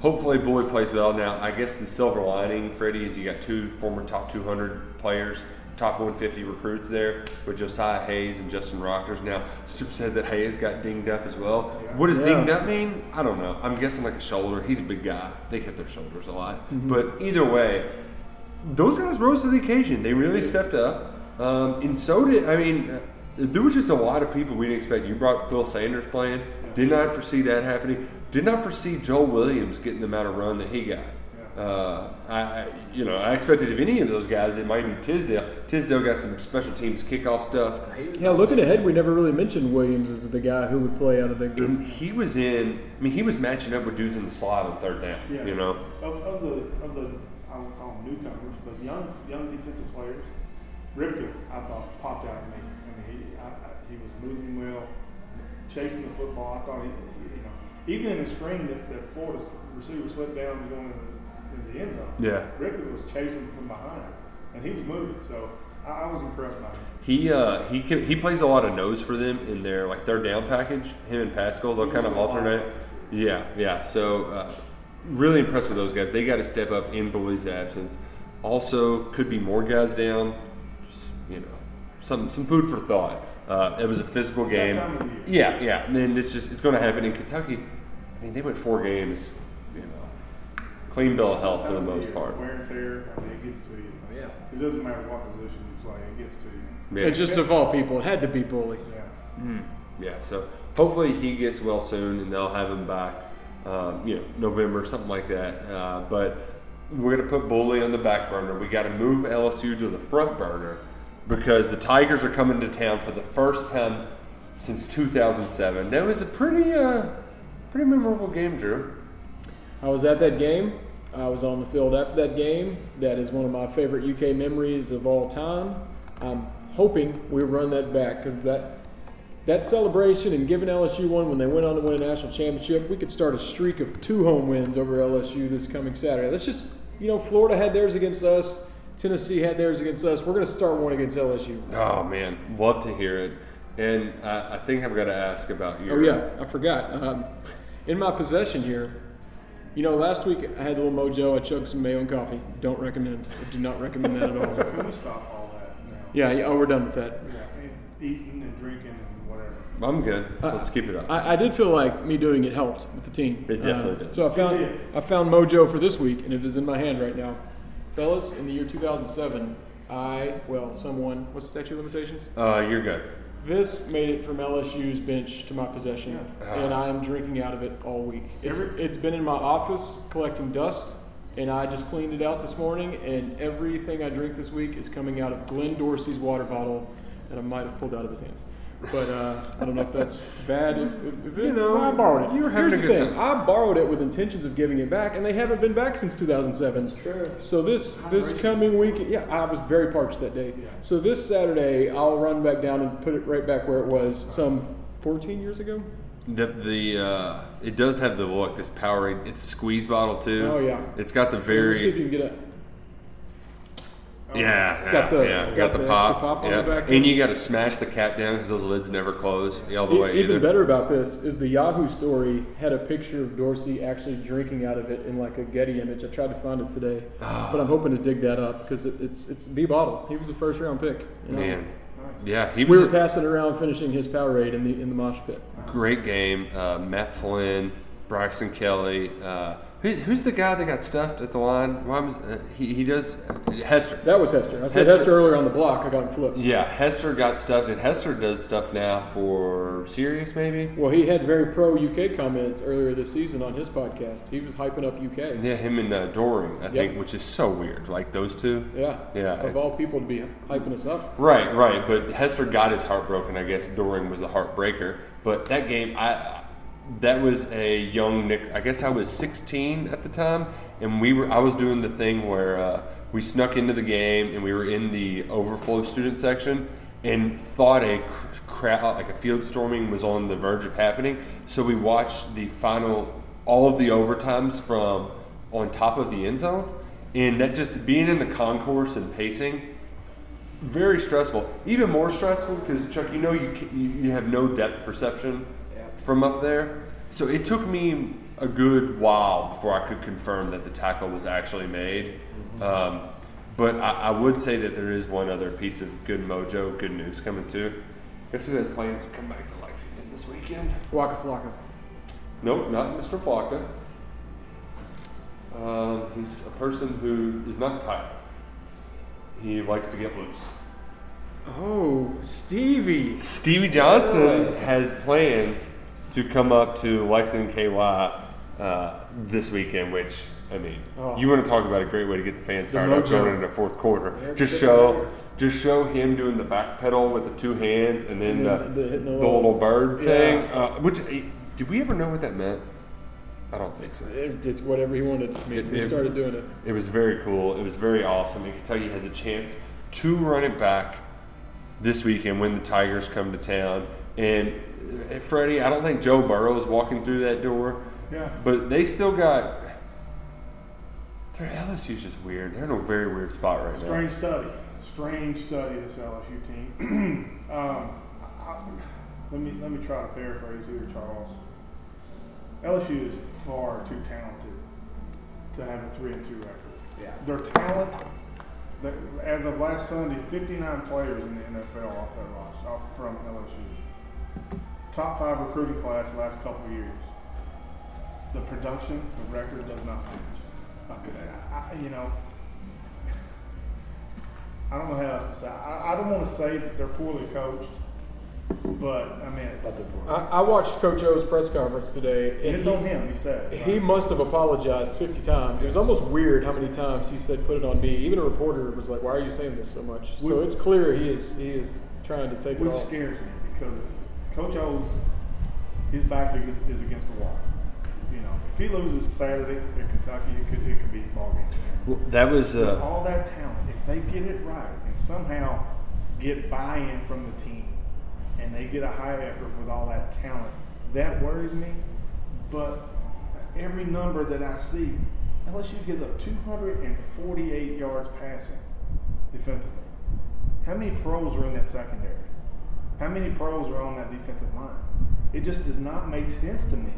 hopefully, Bully plays well. Now, I guess the silver lining, Freddie, is you got two former top 200 players, top 150 recruits there with Josiah Hayes and Justin Rogers. Now, Stoop said that Hayes got dinged up as well. What does Yeah. dinged up mean? I don't know. I'm guessing like a shoulder. He's a big guy. They hit their shoulders a lot. But either way, those guys rose to the occasion. They really stepped up. Um, and so did, I mean, uh, there was just a lot of people we didn't expect. You brought Quill Sanders playing. Did not foresee that happening. Did not foresee Joel Williams getting the amount of run that he got. Uh, I, I, you know, I expected if any of those guys, it might be Tisdale. Tisdale got some special teams kickoff stuff. Yeah, looking ahead, we never really mentioned Williams as the guy who would play out of the group. And he was in. I mean, he was matching up with dudes in the slot on third down. Yeah. You know, Of, of the of the I won't call them newcomers, but young young defensive players, Rybka I thought popped out at me. I mean, he I, I, he was moving well, chasing the football. I thought he, you know, even in the spring that, that Florida receiver slipped down going in the, in the end zone. Yeah. Rybka was chasing from behind, and he was moving. So I, I was impressed by him. He uh, he can, he plays a lot of nose for them in their like third down package. Him and Paschal, they'll kind of alternate. Yeah, yeah. So uh, really impressed with those guys. They got to step up in Bully's absence. Also, could be more guys down. Just you know, some some food for thought. Uh, it was a physical game. time of year. Yeah, yeah. And then it's just it's going to happen in Kentucky. I mean, they went four games. You know, clean bill of health for the most part. Wear and tear. I mean, it gets to you. Oh, yeah. It doesn't matter what position you play. It gets to you. Yeah. And just of all people, it had to be Bully. Yeah. Yeah, so hopefully he gets well soon, and they'll have him back, um, you know, November, something like that. Uh, but we're gonna put Bully on the back burner. We got to move LSU to the front burner because the Tigers are coming to town for the first time since 2007. That was a pretty, uh, pretty memorable game, Drew. I was at that game. I was on the field after that game. That is one of my favorite UK memories of all time. I'm hoping we run that back because that that celebration and giving LSU one when they went on to win a national championship, we could start a streak of two home wins over LSU this coming Saturday. Let's just, you know, Florida had theirs against us. Tennessee had theirs against us. We're going to start one against LSU. Oh man, love to hear it. And uh, I think I'm gonna ask about your. Oh yeah, I forgot. Um, in my possession here, you know, last week I had a little mojo. I chugged some mayo and coffee. Don't recommend. I do not recommend that at all. Can we stop all that now? Yeah, yeah. Oh, we're done with that. Yeah, and eating and drinking and whatever. I'm good. Let's keep it up. I, I did feel like me doing it helped with the team. It definitely Uh, did. So I found did. I found mojo for this week, and it is in my hand right now, fellas. In the year 2007, I well, someone. What's the statute of limitations? Uh, you're good. This made it from LSU's bench to my possession, and I am drinking out of it all week. It's, Every- it's been in my office collecting dust, and I just cleaned it out this morning, and everything I drink this week is coming out of Glenn Dorsey's water bottle that I might have pulled out of his hands. But uh, I don't know if that's bad. If, if, if it, You know, well, I borrowed it. you were having Here's a the good thing. time. I borrowed it with intentions of giving it back, and they haven't been back since 2007. That's true. So this this coming week, yeah, I was very parched that day. So this Saturday, I'll run back down and put it right back where it was some 14 years ago. The the uh, it does have the look. This Powerade. It's a squeeze bottle too. Oh, yeah. It's got the Let's see if very you can get a. yeah yeah Got the- yeah. got Got, the, the pop. extra pop on yeah. the back and you got to smash the cap down because those lids never close all the way E- Even either. better about this is the Yahoo story had a picture of Dorsey actually drinking out of it in like a Getty image. I tried to find it today, but I'm hoping to dig that up because it, it's it's the bottle. He was a first round pick. you know? Man, yeah, he We were a passing around, finishing his Powerade in the in the mosh pit. great game. Uh, Matt Flynn, Braxton Kelley, uh, Who's, who's the guy that got stuffed at the line? Why was uh, he? He does Hester. That was Hester. I said Hester- Hester, earlier on the block. I got him flipped. Yeah, Hester got stuffed, and Hester does stuff now for Sirius, maybe. Well, he had very pro UK comments earlier this season on his podcast. He was hyping up UK. Yeah, him and uh, Doring, I Yep. think, which is so weird. Like those two. Yeah. Yeah, Of all people to be hyping us up. Right, right. But Hester got his heart broken. I guess Doring was the heartbreaker. But that game, I that was a young Nick. I guess I was 16 at the time, and we were. I was doing the thing where uh, we snuck into the game, and we were in the overflow student section, and thought a crowd, like a field storming, was on the verge of happening. So we watched the final, all of the overtimes from on top of the end zone, and that just being in the concourse and pacing very stressful. Even more stressful because Chuck, you know, you you have no depth perception from up there. So it took me a good while before I could confirm that the tackle was actually made. Um, but I, I would say that there is one other piece of good mojo, good news coming too. Guess who has plans to come back to Lexington this weekend? Waka Flocka. Nope, not Mr. Flocka. Um, he's a person who is not tight. He likes to get loose. Oh, Stevie. Stevie Johnson has plans to come up to Lexington KY uh, this weekend, which, I mean, Oh. you want to talk about a great way to get the fans fired up going into the fourth quarter. Yeah, just show. Just show him doing the back pedal with the two hands and then And the, then the- the, the little, bird Yeah. thing. Uh, which, eh, did we ever know what that meant? I don't think so. It- It's whatever he wanted. I mean, It- it- started doing it. It was very cool. It was very awesome. And Kentucky has a chance to run it back this weekend when the Tigers come to town. And Freddie, I don't think Joe Burrow is walking through that door. Yeah. But they still got. Their LSU's just weird. They're in a very weird spot right now. Strange study. Strange study. This LSU team. um, I, let me let me try to paraphrase here, Charles. LSU is far too talented to have a three and two record. Yeah. Their talent, the- as of last Sunday, 59 players in the NFL off that roster off from LSU. Top five recruiting class the last couple of years. The production, the record does not match. Okay, I, I- you know, I don't know how else to say. I, I don't want to say that they're poorly coached, but I mean, I, I watched Coach O's press conference today, and it's he, on him. He said He must have apologized 50 times. It was almost weird how many times he said, "Put it on me." Even a reporter was like, "Why are you saying this so much?" So We- it's clear he is he is trying to take it which scares me because Coach O's his back is, is against the wall. You know, if he loses Saturday at Kentucky, it could it could be a ball game. Well, that was. With Uh, all that talent, if they get it right and somehow get buy-in from the team, and they get a high effort with all that talent, that worries me. But every number that I see, LSU gives up 248 yards passing defensively. How many pros are in that secondary? How many pros are on that defensive line? It just does not make sense to me.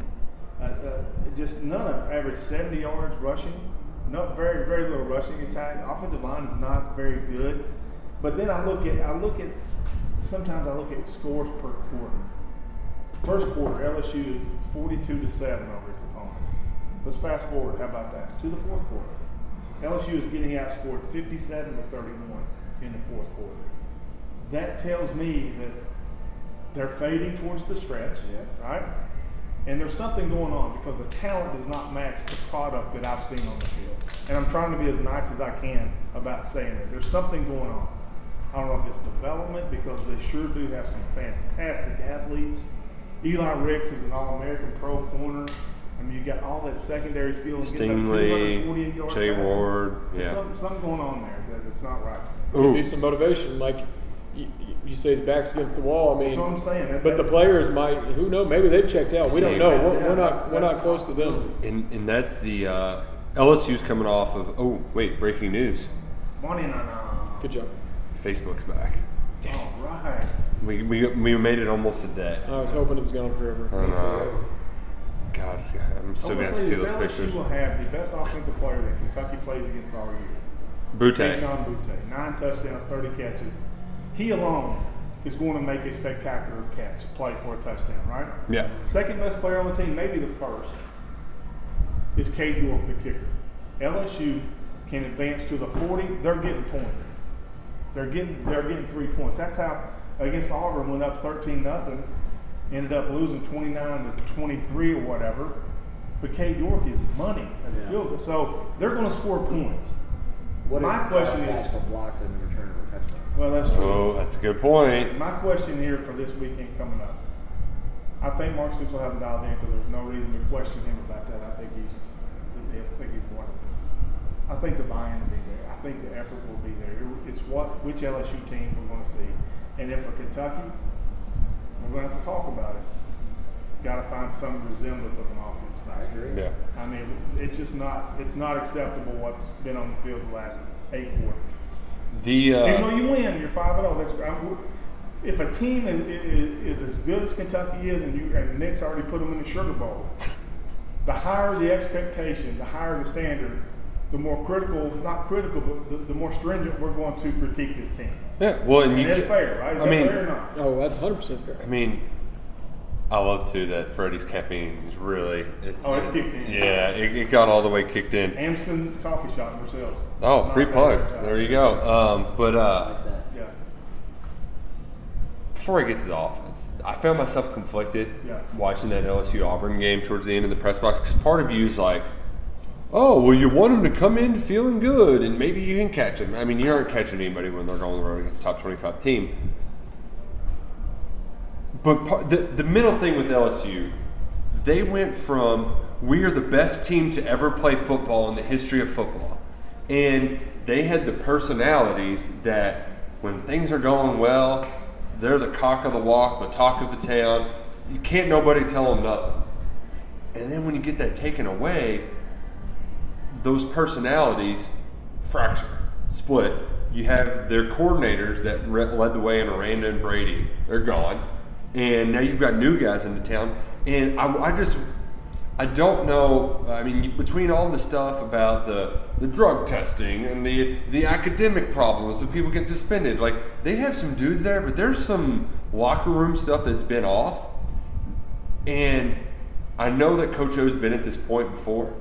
Uh, uh, just none of average 70 yards rushing. No, very very little rushing attack. Offensive line is not very good. But then I look at I look at sometimes I look at scores per quarter. First quarter, LSU 42 to seven over its opponents. Let's fast forward. How about that to the fourth quarter? LSU is getting outscored 57 to 31 in the fourth quarter. That tells me that they're fading towards the stretch, right? And there's something going on because the talent does not match the product that I've seen on the field. And I'm trying to be as nice as I can about saying it. There's something going on. I don't know if it's development because they sure do have some fantastic athletes. Eli Ricks is an All-American pro corner. I mean, you got all that secondary skill. and getting up Stingley, 248 yards Jay passing. Ward, There's yeah. Something, something going on there that it's not right. Could be some motivation, like you, you say, his back's against the wall. I mean, That's what I'm saying. That- but the players might. Who knows? Maybe they've checked out. We don't know. Yeah, We're, yeah, we're that's- not. We're that's not close to them. and, and that's the. Uh, LSU's coming off of. Oh, wait, breaking news. Morning na na. Good job. Facebook's back. Damn. All right. We, we, we made it almost a day. I was hoping it was gone forever. I know. God, I'm still I'm going to gonna have to say see this, those LSU pictures. will have the best offensive player that Kentucky plays against all year. Boutte. Kayshon Boutte, nine touchdowns, 30 catches. He alone is going to make a spectacular catch, play for a touchdown, right? Yeah. Second best player on the team, maybe the first. is Cade York, the kicker. LSU can advance to the 40. They're getting points. They're getting they're getting three points. That's how against Auburn went up 13 nothing, ended up losing 29 to 23 or whatever. But Cade York is money as a field goal, so they're going to score points. What My uh, question is- Paschal blocks and return for a touchdown? Well, that's true. Oh, that's a good point. My question here for this weekend coming up, I think Mark Stoops will have him dialed in because there's no reason to question him about that. I think he's, the best. I think he's wonderful. I think the buy-in will be there. I think the effort will be there. It's what which LSU team we're going to see, and then for Kentucky, we're going to have to talk about it. Got to find some resemblance of an offense. I agree. Yeah. I mean, it's just not it's not acceptable what's been on the field the last eight quarters. The Even uh, though you win, you're five and zero. That's I'm, if a team is, is, is as good as Kentucky is, and you and Nick's already put them in the Sugar Bowl, the higher the expectation, the higher the standard, the more critical, not critical, but the, the more stringent we're going to critique this team. yeah, well, and And you it's fair, right? Is I that mean, fair or not? Oh, that's 100% fair. I mean, I love too that Freddie's caffeine is really it's Oh, it's kicked in. Yeah, it, it got all the way kicked in. Amston Coffee Shop in Versailles. Oh, Not free plug. There you go. Um, but uh, Like. Yeah. before I get to the offense, I found myself conflicted Yeah. watching that LSU Auburn game towards the end of the press box because part of you is like, oh, well, you want them to come in feeling good and maybe you can catch them. I mean, you aren't catching anybody when they're going on the road against a top 25 team. But par- the, the middle thing with LSU, they went from we are the best team to ever play football in the history of football. And they had the personalities that when things are going well, they're the cock of the walk, the talk of the town. You can't nobody tell them nothing. And then when you get that taken away, those personalities fracture, split. You have their coordinators that led the way in Aranda and Brady. They're gone. And now you've got new guys into town. And I, I just, I don't know. I mean, between all the stuff about the, the drug testing and the, the academic problems of people get suspended, like they have some dudes there, but there's some locker room stuff that's been off. And I know that Coach O's been at this point before.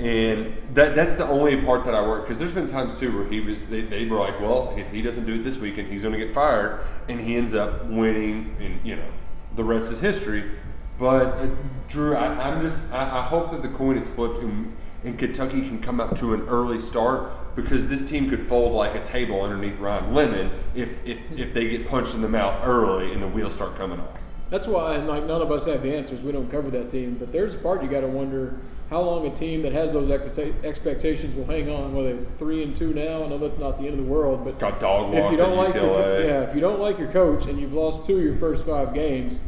And that that's the only part that I work because there's been times too where he was they, they were like, well, if he doesn't do it this weekend, he's going to get fired, and he ends up winning, and you know, the rest is history. But uh, Drew, I, I'm just I, I hope that the coin is flipped and, and Kentucky can come out to an early start because this team could fold like a table underneath Ryan Lemond if if if they get punched in the mouth early and the wheels start coming off. That's why, and like none of us have the answers. We don't cover that team, but there's a part you got to wonder how long a team that has those expectations will hang on. Well, they're three and two now. I know that's not the end of the world, but Got dog if you don't like UCLA. co- yeah, if you don't like your coach and you've lost two of your first five games,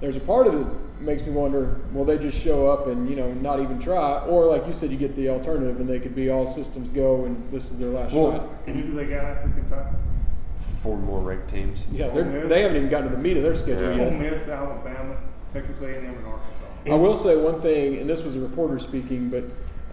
there's a part of it that makes me wonder: will they just show up and you know not even try, or like you said, you get the alternative and they could be all systems go and this is their last Well, shot. Who do they got after Kentucky? Four more ranked teams. Yeah, they're, they haven't even gotten to the meat of their schedule Yeah. yet. Ole Miss, Alabama, Texas A&M, and Arkansas. I will say one thing, and this was a reporter speaking, but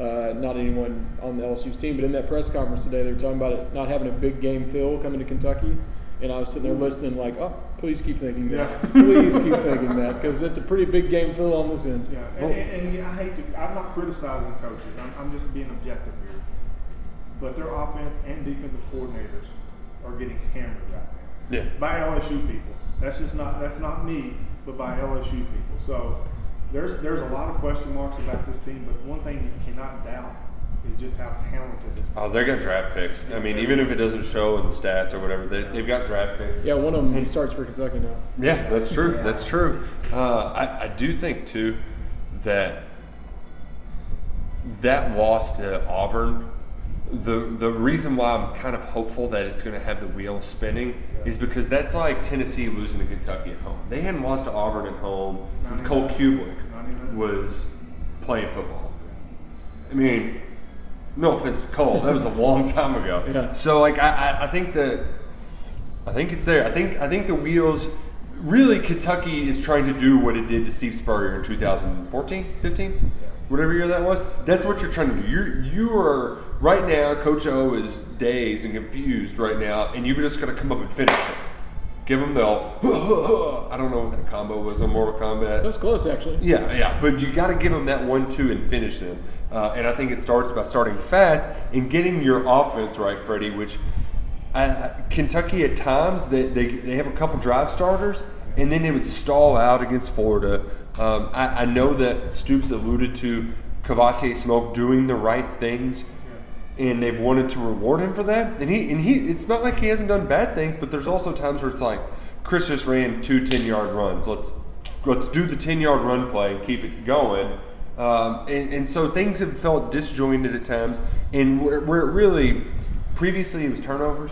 uh, not anyone on the LSU's team. But in that press conference today, they were talking about it not having a big game feel coming to Kentucky. And I was sitting there listening, like, oh, please keep thinking that. Yes. please keep thinking that, because it's a pretty big game feel on this end. Yeah, and, and, and I hate to, I'm not criticizing coaches. I'm, I'm just being objective here. But their offense and defensive coordinators are getting hammered right now Yeah. by LSU people. That's just not that's not me, but by LSU people. So there's there's a lot of question marks about this team. But one thing you cannot doubt is just how talented this. Play is. Oh, they got draft picks. I mean, even if it doesn't show in the stats or whatever, they, they've got draft picks. Yeah, one of them starts for Kentucky now. Yeah, that's true. That's true. Uh, I, I do think too that that loss to Auburn. The the reason why I'm kind of hopeful that it's going to have the wheel spinning is because that's like Tennessee losing to Kentucky at home. They hadn't lost to Auburn at home since Cole Kubelik was playing football. I mean, no offense to Cole, that was a long time ago. Yeah. So like I, I, I think that I think it's there. I think I think the wheels really Kentucky is trying to do what it did to Steve Spurrier in 2014, 15, whatever year that was. That's what you're trying to do. You're you are right now. Coach O is dazed and confused right now, and you've just got to come up and finish it. Give them the I don't know what that combo was on Mortal Kombat. That's close, actually. Yeah, yeah, but you got to give them that one-two and finish them. Uh, and I think it starts by starting fast and getting your offense right, Freddie. Which uh, Kentucky at times they, they they have a couple drive starters, and then they would stall out against Florida. Um, I, I know that Stoops alluded to Kavosiey Smoke doing the right things, and they've wanted to reward him for that. And he and he, it's not like he hasn't done bad things, but there's also times where it's like Chris just ran two 10 yard runs. Let's let's do the 10 yard run play and keep it going. Um, and, and so things have felt disjointed at times, and where, where it really previously it was turnovers.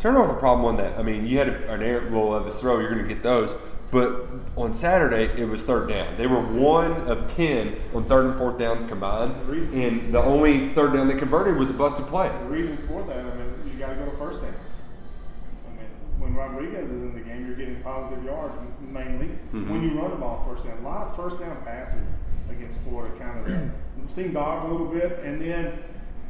Turnover problem on that. I mean, you had a, an air roll of his throw, you're going to get those. But on Saturday, it was third down. They were one of ten on third and fourth downs combined, and the only third down they converted was a busted play. The reason for that, I mean, you got to go to first down. I mean, when Rodriguez is in the game, you're getting positive yards mainly. Mhm. When you run the ball first down, a lot of first down passes against Florida kind of seemed odd a little bit, and then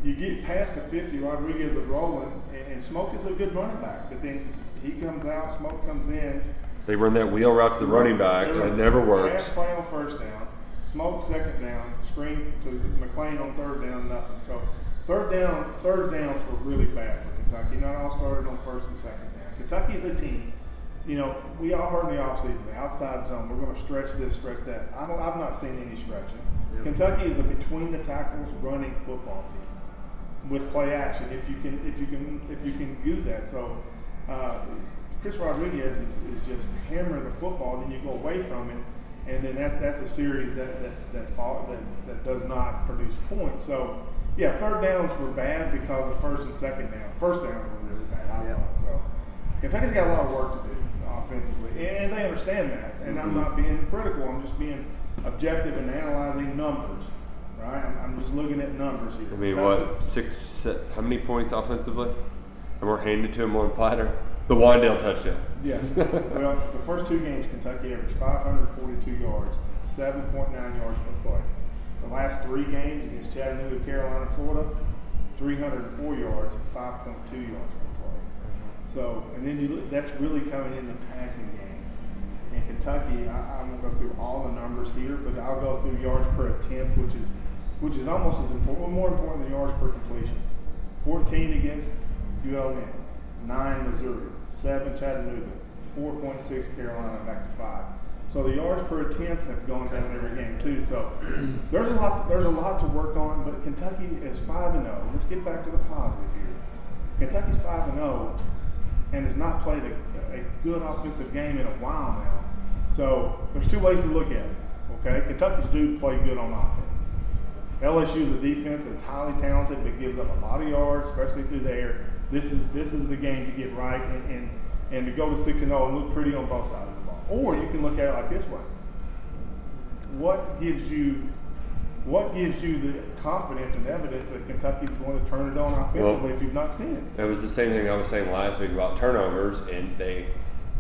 you get past the 50, Rodriguez is rolling, and, and Smoke is a good running back, but then he comes out, Smoke comes in, They run that wheel route to the running back, and it never works. Pass play on first down, smoke second down, screen to McLean on third down, nothing. So third down, third downs were really bad for Kentucky. Not all started on first and second down. Kentucky's a team. You know, we all heard in the offseason, the outside zone, we're going to stretch this, stretch that. I don't, I've not seen any stretching. Kentucky is a between the tackles running football team with play action. If you can, if you can, if you can do that. So uh, Chris Rodriguez is, is just hammering the football, then you go away from it, and then that, that's a series that that that, fall, that that does not produce points. So yeah, third downs were bad because of first and second down. First downs were really bad. I thought so. Kentucky's got a lot of work to do offensively, and they understand that. And I'm Mhm. not being critical. I'm just being objective and analyzing numbers. Right? I'm, I'm just looking at numbers here. I mean, Kentucky- what six? How many points offensively? And we're handed to him on platter. The Wandale touchdown. Yeah. well, the first two games, Kentucky averaged 542 yards, 7.9 yards per play. The last three games against Chattanooga, Carolina, Florida, 304 yards, 5.2 yards per play. So, and then you look, that's really coming in the passing game. In Kentucky, I, I won't go through all the numbers here, but I'll go through yards per attempt, which is which is almost as important, more important than yards per completion. 14 against ULM, 9 Missouri, 7 Chattanooga, 4.6 Carolina, back to 5. So the yards per attempt have gone down every game too. So there's a lot there's a lot to work on, but Kentucky is 5 and 0. Let's get back to the positive here. Kentucky's 5 and 0 and has not played a, a good offensive game in a while now. So there's two ways to look at it. Okay, Kentucky's to play good on offense. LSU is a defense that's highly talented but gives up a lot of yards, especially through the air. This is this is the game to get right and and, and to go to six and zero and look pretty on both sides of the ball. Or you can look at it like this way: What gives you what gives you the confidence and evidence that Kentucky's going to turn it on offensively if you've not seen it? It was the same thing I was saying last week about turnovers, and they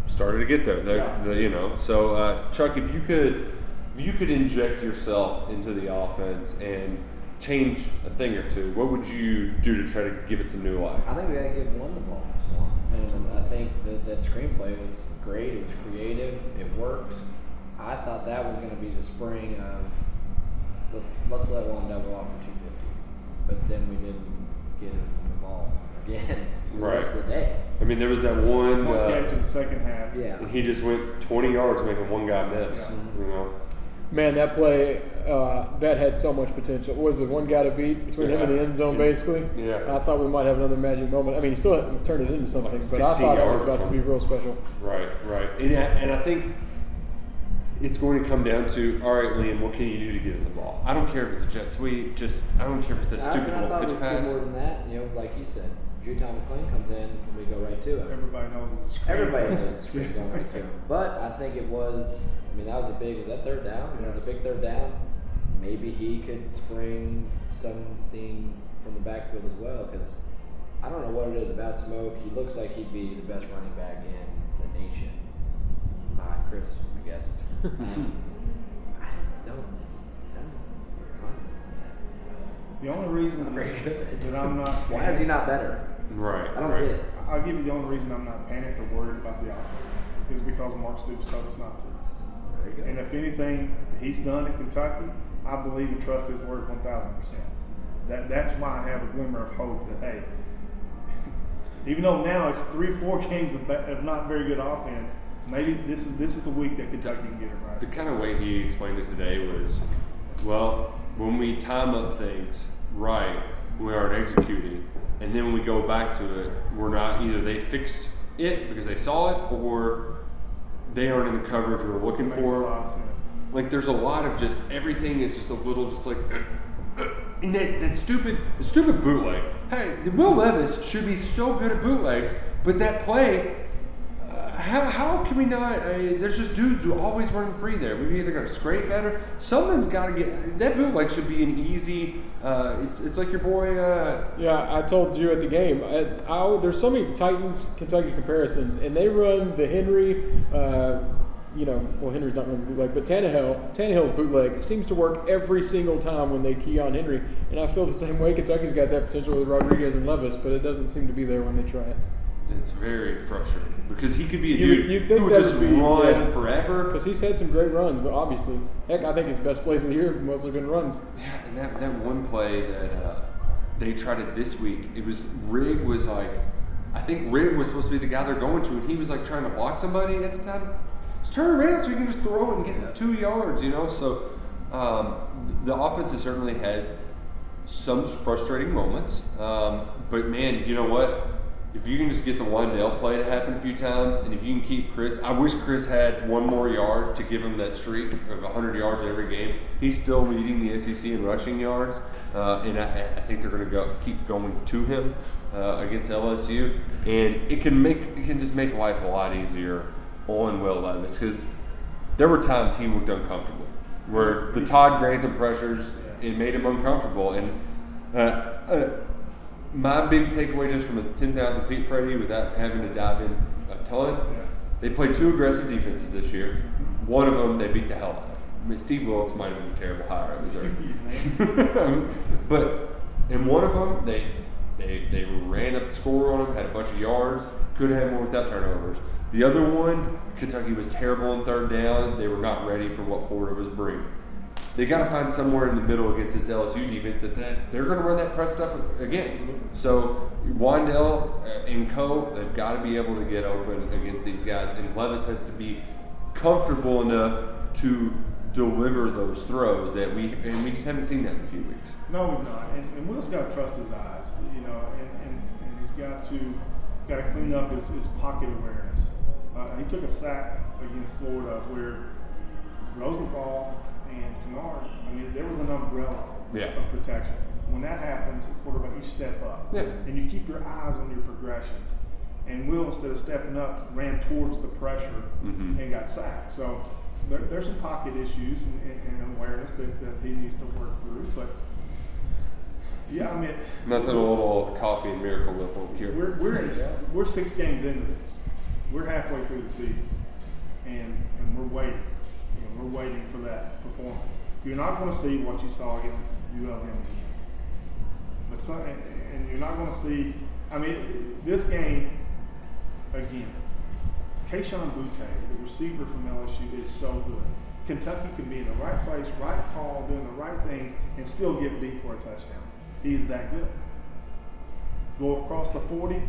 started to get there. Yeah. they- you know, so uh, Chuck, if you could, if you could inject yourself into the offense and change a thing or two, what would you do to try to give it some new life? I think we gotta give one the ball. And I think that that screenplay was great. It was creative. It worked. I thought that was gonna be the spring of let's let's let one double off for two fifty. But then we didn't get him the ball again. the Right. rest of the day. I mean, there was that one. One Uh, catch in the second half. Yeah. and he just went 20 yards, making one guy miss. Yeah. You know, Man, that play uh, that had so much potential. What was it one guy to beat between him and the end zone, Yeah. basically? Yeah. I thought we might have another magic moment. I mean, he still hadn't turned it into something, but I 16 thought it was yards about to be real special. right, right, and I, and I think it's going to come down to all right, Liam, what can you do to get in the ball? I don't care if it's a jet sweep, just I don't care if it's a stupid I little thought pitch we'd pass. see more than that. You know, like you said, Drew Tom McClain comes in and we go right to it. Everybody knows it's a screen. Everybody knows it's going right to him. But I think it was, I mean, that was a big, was that third down? It was a big third down. Maybe he could spring something from the backfield as well because I don't know what it is about Smoke. He looks like he'd be the best running back in the nation. Behind Chris, I guess. I just don't, don't The only reason Very good. that I'm not well. Why is he not better? Right. I don't right. get it. I'll give you the only reason I'm not panicked or worried about the offense is because Mark Stoops told us not to. There you go. And if anything he's done at Kentucky, I believe and trust his word 1,000%. That, that's why I have a glimmer of hope that, hey, even though now it's three or four games of, ba- of not very good offense, maybe this is this is the week that Kentucky can get it right. The kind of way he explained it today was, well, when we time up things right, we aren't executing, and then when we go back to it, we're not either they fixed it because they saw it, or they aren't in the coverage we're looking for. lot of sense. Like there's a lot of just everything is just a little just like and that, that stupid the stupid bootleg. Hey, Will Levis should be so good at bootlegs, but that play. How, how can we not? Uh, there's just dudes who always running free there. We've either got to scrape better. Something's got to get. That bootleg should be an easy. Uh, it's it's like your boy. Uh, Yeah, I told you at the game. I, I, there's so many Titans Kentucky comparisons, and they run the Henry. Uh, you know, well Henry's not running bootleg, but Tannehill, Tannehill's bootleg seems to work every single time when they key on Henry, and I feel the same way. Kentucky's got that potential with Rodriguez and Levis, but it doesn't seem to be there when they try it. it's very frustrating because he could be a You dude think who would just be- run yeah. forever. Because he's had some great runs, but obviously, heck, I think his best plays of the year have mostly been runs. Yeah, and that, that one play that uh, they tried it this week, it was Rig was like, I think Rig was supposed to be the guy they're going to, and he was like trying to block somebody at the time. Just turn around so you can just throw it and get Yeah. two yards, you know. So um, the offense has certainly had some frustrating moments, um, but man, you know what? If you can just get the Wandale play to happen a few times, and if you can keep Chris, I wish Chris had one more yard to give him that streak of 100 yards every game. He's still leading the SEC in rushing yards, uh, and I, I think they're going to go keep going to him uh, against LSU, and it can make it can just make life a lot easier on Will Levis because there were times he looked uncomfortable, where the Todd Grantham pressures it made him uncomfortable, and uh, uh, my big takeaway just from a 10,000 feet, Freddie, without having to dive in a ton, they played two aggressive defenses this year. One of them they beat the hell out of. I mean, Steve Wilks might have been a terrible hire at Missouri. but in one of them, they, they, they ran up the score on them, had a bunch of yards, could have had more without turnovers. The other one, Kentucky was terrible on third down. They were not ready for what Florida was bringing they got to find somewhere in the middle against this LSU defense that, that they're going to run that press stuff again. So Wandale uh, and Co. They've got to be able to get open against these guys, and Levis has to be comfortable enough to deliver those throws that we and we just haven't seen that in a few weeks. No, we've not. And, and Will's got to trust his eyes, you know, and, and, and he's got to got to clean up his, his pocket awareness. Uh, he took a sack against Florida where Rosenthal and Kinnard, I mean, there was an umbrella Yeah. of protection. When that happens, quarterback, you step up Yeah. and you keep your eyes on your progressions. And Will, instead of stepping up, ran towards the pressure Mhm. and got sacked. So there, there's some pocket issues and, and, and awareness that, that he needs to work through. But yeah, I mean, Nothing a little coffee and miracle whip will cure. we're we're in, we're six games into this. We're halfway through the season, and and we're waiting. We're waiting for that performance. You're not going to see what you saw against ULM again, but and, and you're not going to see. I mean, this game again. Kayshon Boutte, the receiver from LSU, is so good. Kentucky can be in the right place, right call, doing the right things, and still get beat for a touchdown. He's that good. Go across the 40,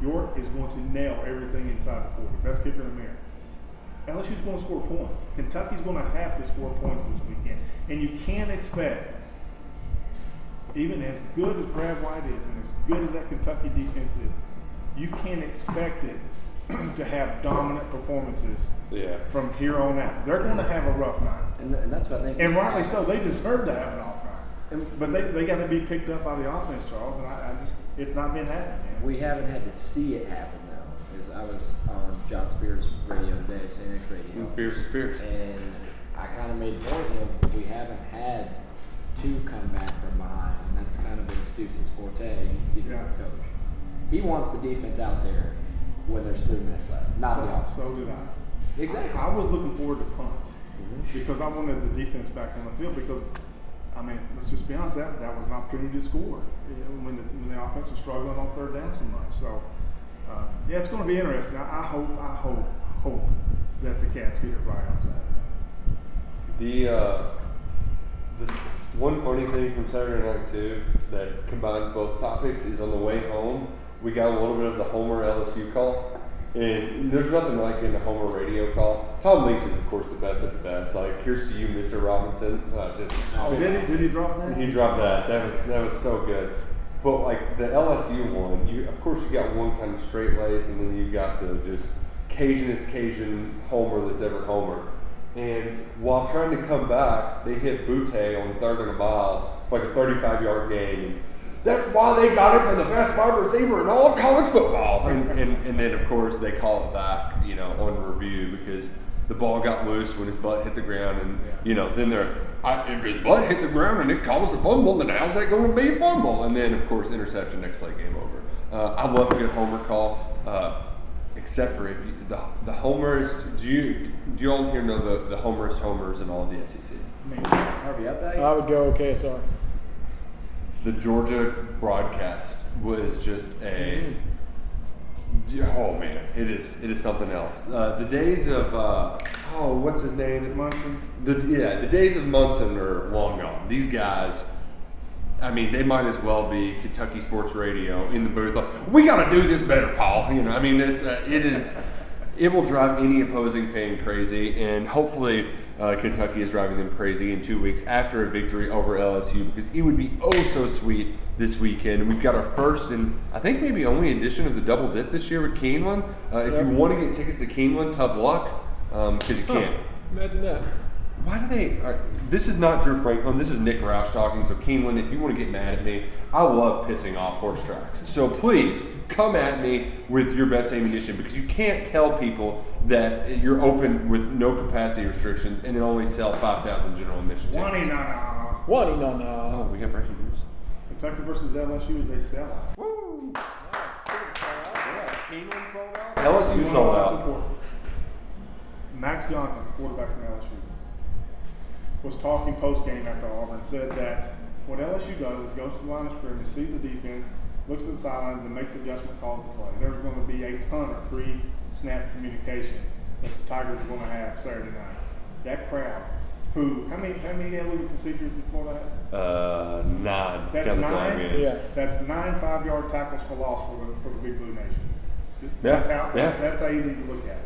York is going to nail everything inside the 40. Best kicker in America. LSU's going to score points. Kentucky's going to have to score points this weekend. And you can't expect, even as good as Brad White is and as good as that Kentucky defense is, you can't expect it to have dominant performances Yeah. from here on out. They're going to have a rough night. And, and that's what I think. And rightly so. They deserve to have an off night. But they, they got to be picked up by the offense, Charles. And I, I just, it's not been happening, man. We haven't had to see it happen though. Is I was on John Spears radio today, CNX radio, Spears and Spears. and I kind of made the point of we haven't had to come back from behind, and that's kind of been Stoops' forte. He's the defensive coach. He wants the defense out there when there's three minutes left, not the offense. So, did I. Exactly. I was looking forward to punts Mhm. because I wanted the defense back on the field because I mean, let's just be honest. That that was an opportunity to score. You know, when the when the offense was struggling on third down so much. So uh, yeah, it's going to be interesting. I, I hope I hope hope that the Cats get it right on Saturday. The, uh, the one funny thing from Saturday night too that combines both topics is on the way home we got a little bit of the Homer LSU call, and there's nothing like getting a Homer radio call. Tom Leach is of course the best at the best. Like here's to you, Mr. Robinson. Uh, just Oh, did he? Did he drop that? he dropped that. That was that was so good. But like the LSU one, you of course you got one kind of straight lace, and then you got the just Cajunest Cajun homer that's ever homer. And while trying to come back, they hit Boutte on third and a mile for like a 35 yard gain. That's why they got it to the best wide receiver in all of college football. And, and, and then, of course, they call it back, you know, on review because the ball got loose when his butt hit the ground. And, you know, then they're, I, if his butt hit the ground and it caused a fumble, then how's that going to be a fumble? And then, of course, interception, next play, game over. Uh, I love a good homer call. Uh, except for if you, the the homers. Do you do you all here know the the homerist homers in all of the SEC? Harvey up I would go KSR. The Georgia broadcast was just a. Oh man, it is it is something else. Uh, the days of uh, oh, what's his name? Munson. The yeah, the days of Munson are long gone. These guys. I mean, they might as well be Kentucky Sports Radio in the booth. Like, we got to do this better, Paul. You know, I mean, it's uh, it is it will drive any opposing fan crazy, and hopefully uh, Kentucky is driving them crazy in two weeks after a victory over LSU because it would be oh so sweet this weekend. We've got our first and I think maybe only edition of the double dip this year with Keeneland. Uh, if you want to get tickets to Keeneland, tough luck because you can't. Imagine that. Why do they? Uh, this is not Drew Franklin. This is Nick Roush talking. So Keeneland, if you want to get mad at me, I love pissing off horse tracks. So please come at me with your best ammunition because you can't tell people that you're open with no capacity restrictions and then only sell five thousand general admission One tickets. na na. One no no. Oh, we got breaking news. Kentucky versus LSU is a sellout. Woo! Keeneland sold out. LSU sold wanna out. Support? Max Johnson, quarterback from LSU, was talking post game after Auburn. Said that what LSU does is goes to the line of scrimmage, sees the defense, looks at the sidelines, and makes adjustment calls to play. There's going to be a ton of pre-snap communication that the Tigers are going to have Saturday night. That crowd, who how many how many illegal procedures before that? Uh, nine. That's Got nine. dog in. Yeah. That's nine five-yard tackles for loss for the for the Big Blue Nation. Yeah, how yeah. that's, that's how you need to look at it.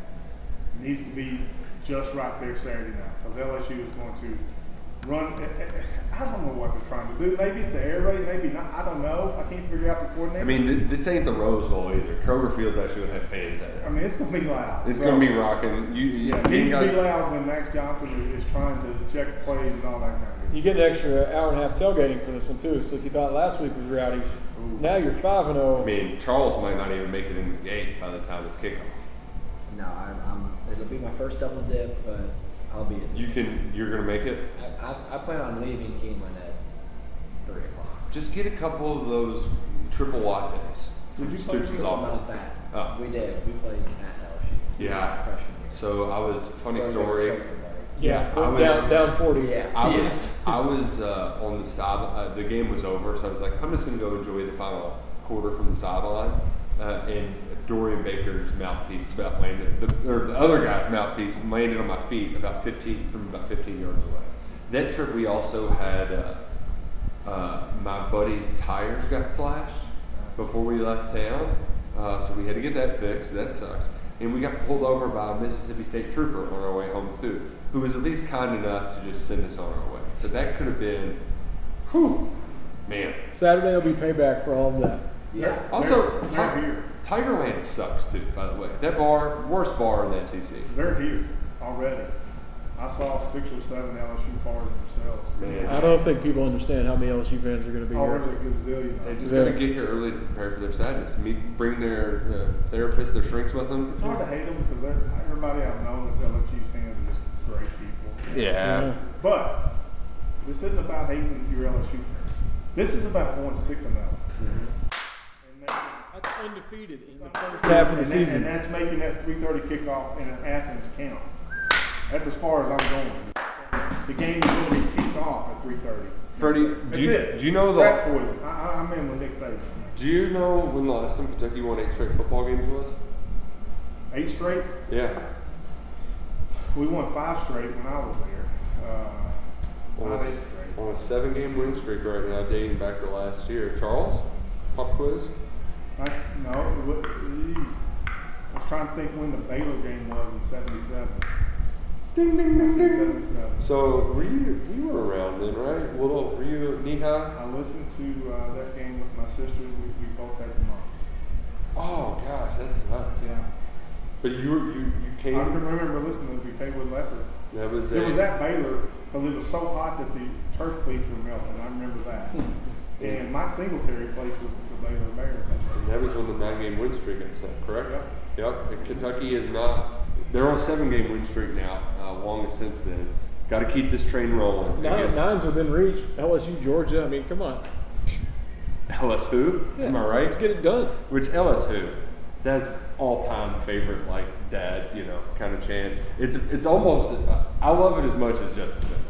It needs to be just right there Saturday night because LSU is going to run. Eh, eh, eh, I don't know what they're trying to do. Maybe it's the air raid. Maybe not. I don't know. I can't figure out the coordinator. I mean, this ain't the Rose Bowl either. Kroger Field's actually gonna have fans at it. I mean, it's going to be loud. It's So, gonna be rocking. You, you, Yeah, you it needs to be loud when Max Johnson is, is trying to check plays and all that kind of stuff. You get an extra hour and a half tailgating for this one too. So if you thought last week was rowdy, now you're five and oh. zero. I mean, Charles might not even make it in the gate by the time it's kickoff. No, I'm, I'm, it'll be my first double dip, but I'll be in. You can, you're gonna make it. I, I, I plan on leaving Keeneland at three o'clock. Just get a couple of those triple lattes from Did Stoops' for office. That. Oh. We did. We played at LSU. Yeah. Freshman year. So I was funny Where story. Yeah, I was- down down forty. Yeah. I was Yes. I was uh, on the side. Uh, the game was over, so I was like, I'm just gonna go enjoy the final quarter from the sideline. Uh, and Dorian Baker's mouthpiece about landed, the, or the other guy's mouthpiece landed on my feet about 15 from about 15 yards away. That trip, we also had uh, uh, my buddy's tires got slashed before we left town, uh, so we had to get that fixed. That sucked. And we got pulled over by a Mississippi State trooper on our way home too, who was at least kind enough to just send us on our way. But that could have been, whew, man. Saturday will be payback for all of that. Yeah. Also, They're- Ti- they're here. Tigerland sucks too. By the way, that bar, worst bar in the SEC. They're here already. I saw six or seven LSU cars themselves. Man. I don't think people understand how many LSU fans are going to be Oh, here. there's a gazillion. They just. Yeah. got to get here early to prepare for their sadness. Meet, bring their uh, therapist, their shrinks with them. It's hard to hate them because everybody I've known that's LSU fans are just great people. Yeah. But this isn't about hating your LSU fans. This is about going six and zero. And making- That's undefeated in the first half of the and that- season. and that's making that three thirty kickoff in Athens count. That's as far as I'm going. the game is going to be kicked off at three thirty. Freddie, do you- do you know the- rat poison? I, I, I'm in with Nick Saban. Do you know when the last time Kentucky won eight straight football games was? Eight straight. Yeah. We won five straight when I was there. Uh, On a, not eight s- straight. on a seven game win streak right now, dating back to last year. Charles, pop quiz. I, no, it wa- I was trying to think when the Baylor game was in '77. Ding ding ding ding. 1977. So were you you were around then, right? Little were you knee high? I listened to uh, that game with my sister. We, we both had the mumps. Oh gosh, that sucks. Yeah. But you were you you I came. can remember listening to Cawood Ledford. That was It a, was at Baylor because it was so hot that the turf cleats were melting. I remember that. and Mike Singletary played for the Baylor Bears. that. And that was when the nine game win streak got set, correct? Yep. Yep. Kentucky is not. They're on a seven game win streak now. Uh, longest since then. Got to keep this train rolling. Nine, against nine's within reach. LSU, Georgia. I mean, come on. LSU. Am I right? Let's get it done. Which LSU? That's all time favorite, like dad, you know, kind of chant. It's it's almost. I love it as much as Justice Dental,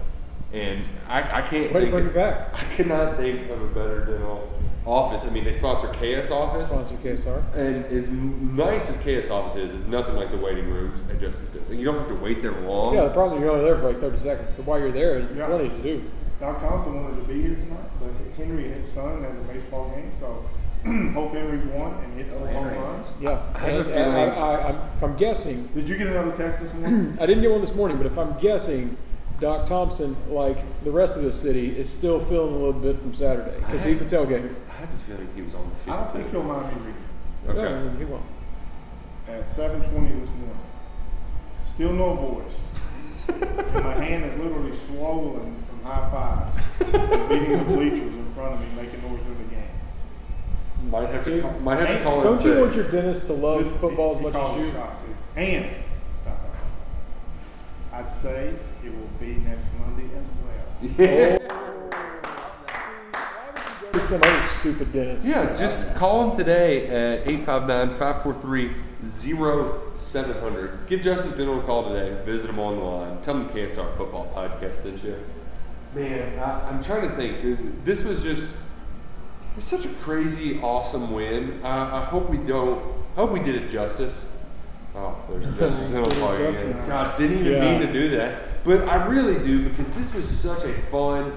and I, I can't. Think bring of- it back. I cannot think of a better dental office. I mean, they sponsor KS office. Sponsor KSR. And as nice as KS office is, it's nothing like the waiting rooms at Justice Dental. You don't have to wait there long. Yeah, the problem is you're only there for like 30 seconds, but while you're there, there's Yeah. plenty to do. Doc Thompson wanted to be here tonight, but Henry and his son has a baseball game, so hope Henry won and hit four home runs. Yeah, I have a feeling- I, I, I'm, I'm guessing, Did you get another text this morning? I didn't get one this morning, but if I'm guessing, Doc Thompson, like the rest of the city, is still feeling a little bit from Saturday because he's a tailgater. I have a feeling he was on the I field. don't think too. he'll mind me reading this. Okay. Yeah, I mean, he won't. At 7:20 this morning, still no voice. and my hand is literally swollen from high fives, and beating the bleachers in front of me, making noise during the game. Might have to call, might have to call in Don't you sick. want your dentist to love This- football as he much as you? shot. And. I'd say it will be next Monday as well. Yeah. Oh. Go to some other stupid dentist. Yeah, just call him today at 859-543-0700. Give Justice Dental a call today. Visit him on the line. Tell him the KSR Football Podcast sent you. Man, I, I'm trying to think. This was just it's such a crazy, awesome win. I, I hope we don't. I hope we did it justice. Oh, there's Justice Dental calling again. Justice. Gosh, didn't even Yeah. mean to do that. But I really do because this was such a fun.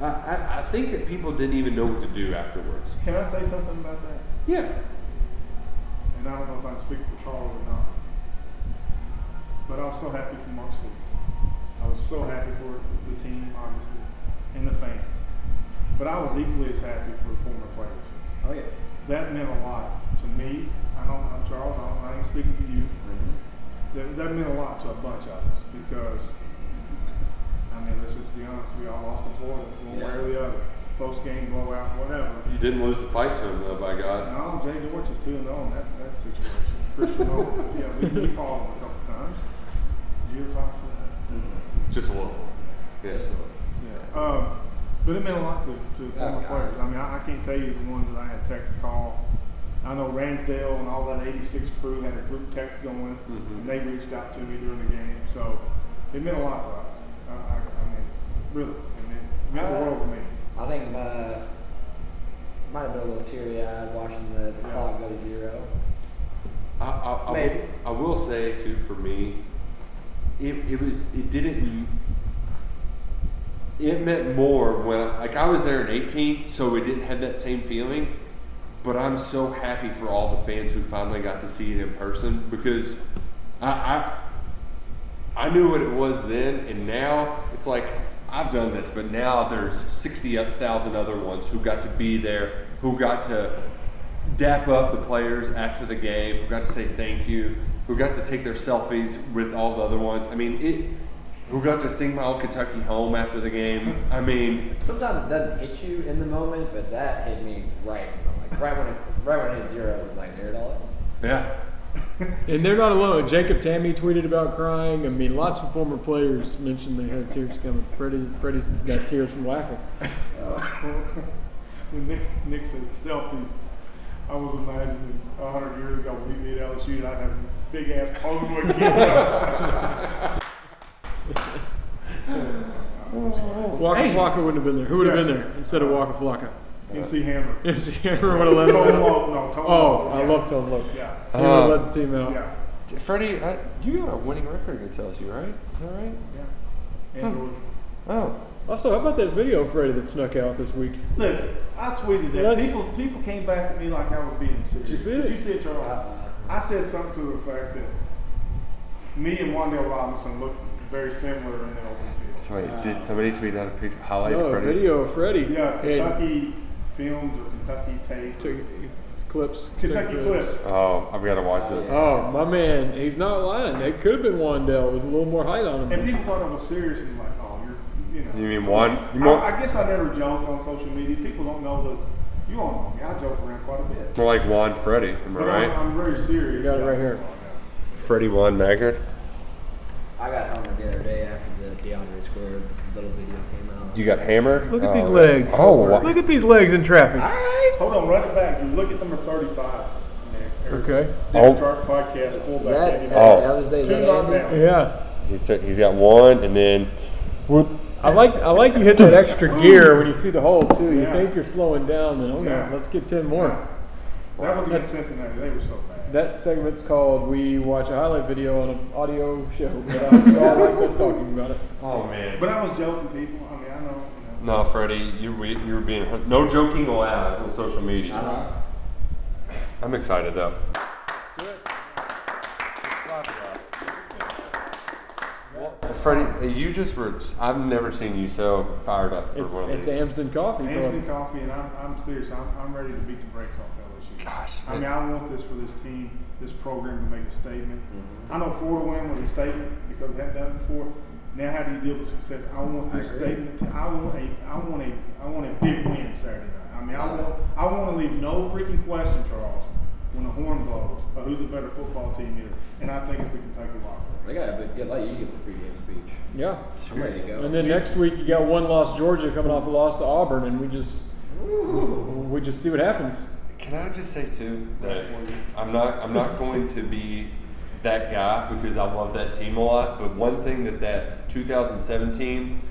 I, I, I think that people didn't even know what to do afterwards. Can I say something about that? Yeah. And I don't know if I can speak for Charles or not. But I was so happy for Mark Stevens. I was so happy for the team, obviously, and the fans. But I was equally as happy for the former players. Oh yeah. That meant a lot to me. I don't, I'm Charles, I, don't, I ain't speaking for you. Mm-hmm. That, that meant a lot to a bunch of us because, I mean, let's just be honest, we all lost to Florida, one way or the other. Close game, blowout, whatever. You didn't lose the fight to him, though, by God. No, Jay George is 2 and 0 in that, that situation. Christian Nolan, yeah, we, we fought him a couple times. Did you ever fight for that? Just a little. Yeah. a little. Yeah. Um, but it meant a lot to, to former Yeah. players. I mean, I, I can't tell you the ones that I had text call. I know Ransdale and all that 86 crew had a group text going, Mhm. and they reached out to me during the game. So it meant a lot to us. I, I, I mean, really, it meant, it meant the world to me. I think uh, might have been a little teary eyed watching the, the Yeah. clock go to zero. I, I, I, Maybe. I will say, too, for me, it, it was, it didn't, it meant more when, I, like, I was there in 18, so it didn't have that same feeling. But I'm so happy for all the fans who finally got to see it in person because I, I I knew what it was then, and now it's like I've done this, but now there's 60,000 other ones who got to be there, who got to dap up the players after the game, who got to say thank you, who got to take their selfies with all the other ones. I mean, it. Who got to sing my old Kentucky home after the game? I mean, Sometimes it doesn't hit you in the moment, but that hit me right, like right when it, right when it hit zero. It was like there it all. is. yeah. And they're not alone. Jacob Tamme tweeted about crying. I mean, lots of former players mentioned they had tears coming. Freddie, Freddie's got tears from laughing. when Nick, Nick said selfies, I was imagining a hundred years ago when we beat LSU, and I'd have a big ass a camera. Waka Hey. Flocka wouldn't have been there. Who would have Yeah. been there instead of Waka Flocka? MC Hammer. MC Hammer would have led Tone them Loc, out. no, Tone Oh, Loc, I yeah. love Tone Loc. Yeah. He would have Uh, led the team out. Yeah. Freddie, I, you got a winning record against LSU, right? Is that right? Yeah. And Oh. Also, how about that video, Freddie, that snuck out this week? Listen, I tweeted that. Let's- People people came back at me like I was being serious. Did you see it? Did it? you see it, Charles? I said something to the fact that me and Wandale Robinson look very similar in the open field. So wait, did somebody tweet out a picture highlight No, of Freddie's? video of Freddie. Yeah, And Kentucky films or Kentucky tape. took clips. Kentucky took clips. Oh, I've got to watch this. Oh, my man, he's not lying. It could have been Wandale with a little more height on him. And people thought I was serious and like, oh, you're, you know. You mean one? You more, I, I guess I never joke on social media. People don't know that. You all know me. I joke around quite a bit. more like Juan Freddie, am I right? I'm, I'm very serious. You got it right here. Freddie Juan Maggard. I got hammered the other day after the DeAndre scored little video came out. You got hammered. Look at Oh, these legs. Oh, wow. Look at these legs in traffic. Hold on, run it back. Drew. Look at number 35. Okay. Oh. Dick podcast fullback. Is that, Oh. I was say, is Two that knockdowns. Yeah. He took, he's got one, and then I like I like you hit that extra gear when you see the hole too. You Yeah. think you're slowing down, then oh Yeah. let's get ten more. That was against Cincinnati. They were so bad. That segment's called "We Watch a Highlight Video on an Audio Show." But I you all liked us talking about it. oh man. But I was joking, people. I mean, I know. You know. No, Freddie, you were- you were being no joking allowed on social media. Uh-huh. I'm excited though. Good. Freddie, you just were. I've never seen you so fired up for It's one of it's these. Amsden Coffee. Anthony Club. Coffee, and I'm, I'm serious. I'm, I'm ready to beat the brakes off LSU. Gosh, I mean, I want this for this team, this program to make a statement. Mm-hmm. I know four to win was a statement because they hadn't done it before. Now, how do you deal with success? I want this statement. To, I want a, I want a, I want a big win Saturday night. I mean, I want, I want to leave no freaking question, Charles, when the horn blows, of who the better football team is, and I think it's the Kentucky Wildcats. They got a good, good like you get the pregame speech. Yeah. I'm ready to go. And then next week you got one loss Georgia coming off a loss to Auburn, and we just we just see what happens. Can I just say too that I'm not I'm not going to be that guy because I love that team a lot. But one thing that that 2017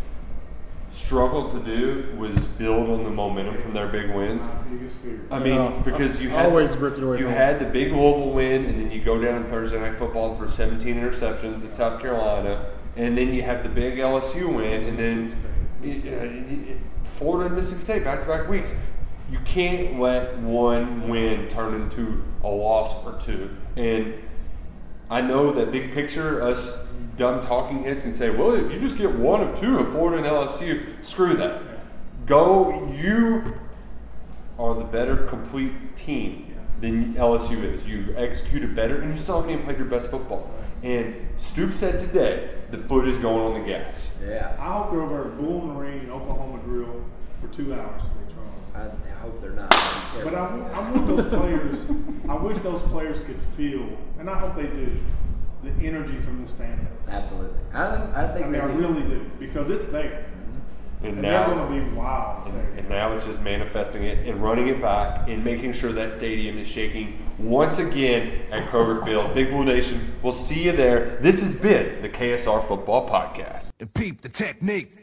struggled to do was build on the momentum from their big wins. My biggest fear. I mean, No, because you I had always ripped it away you had the big Louisville win, and then you go down in Thursday night football for 17 interceptions at South Carolina, and then you have the big LSU win, and then uh, Florida and Mississippi State back to back weeks. You can't let one win turn into a loss or two. And I know that big picture, us dumb talking heads can say, well, if you just get one of two of Florida and LSU, screw that. Go, you are the better complete team than LSU is. You've executed better, and you still haven't even played your best football. And Stoop said today, the foot is going on the gas. Yeah. I hope they're over at Bull Marine Oklahoma Grill for two hours. I, I hope they're not. But careful. I, I want those players. I wish those players could feel, and I hope they do, the energy from this fan base. Absolutely. I, think- I think I mean, I they do. really do because it's there, mm-hmm. And, and now, they're going to be wild. and, and now it's just manifesting it and running it back and making sure that stadium is shaking once again at Kroger Field. Big Blue Nation, we'll see you there. This has been the KSR Football Podcast. And peep the technique.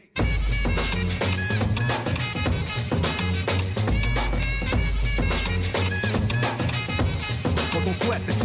Sweat the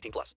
18 plus.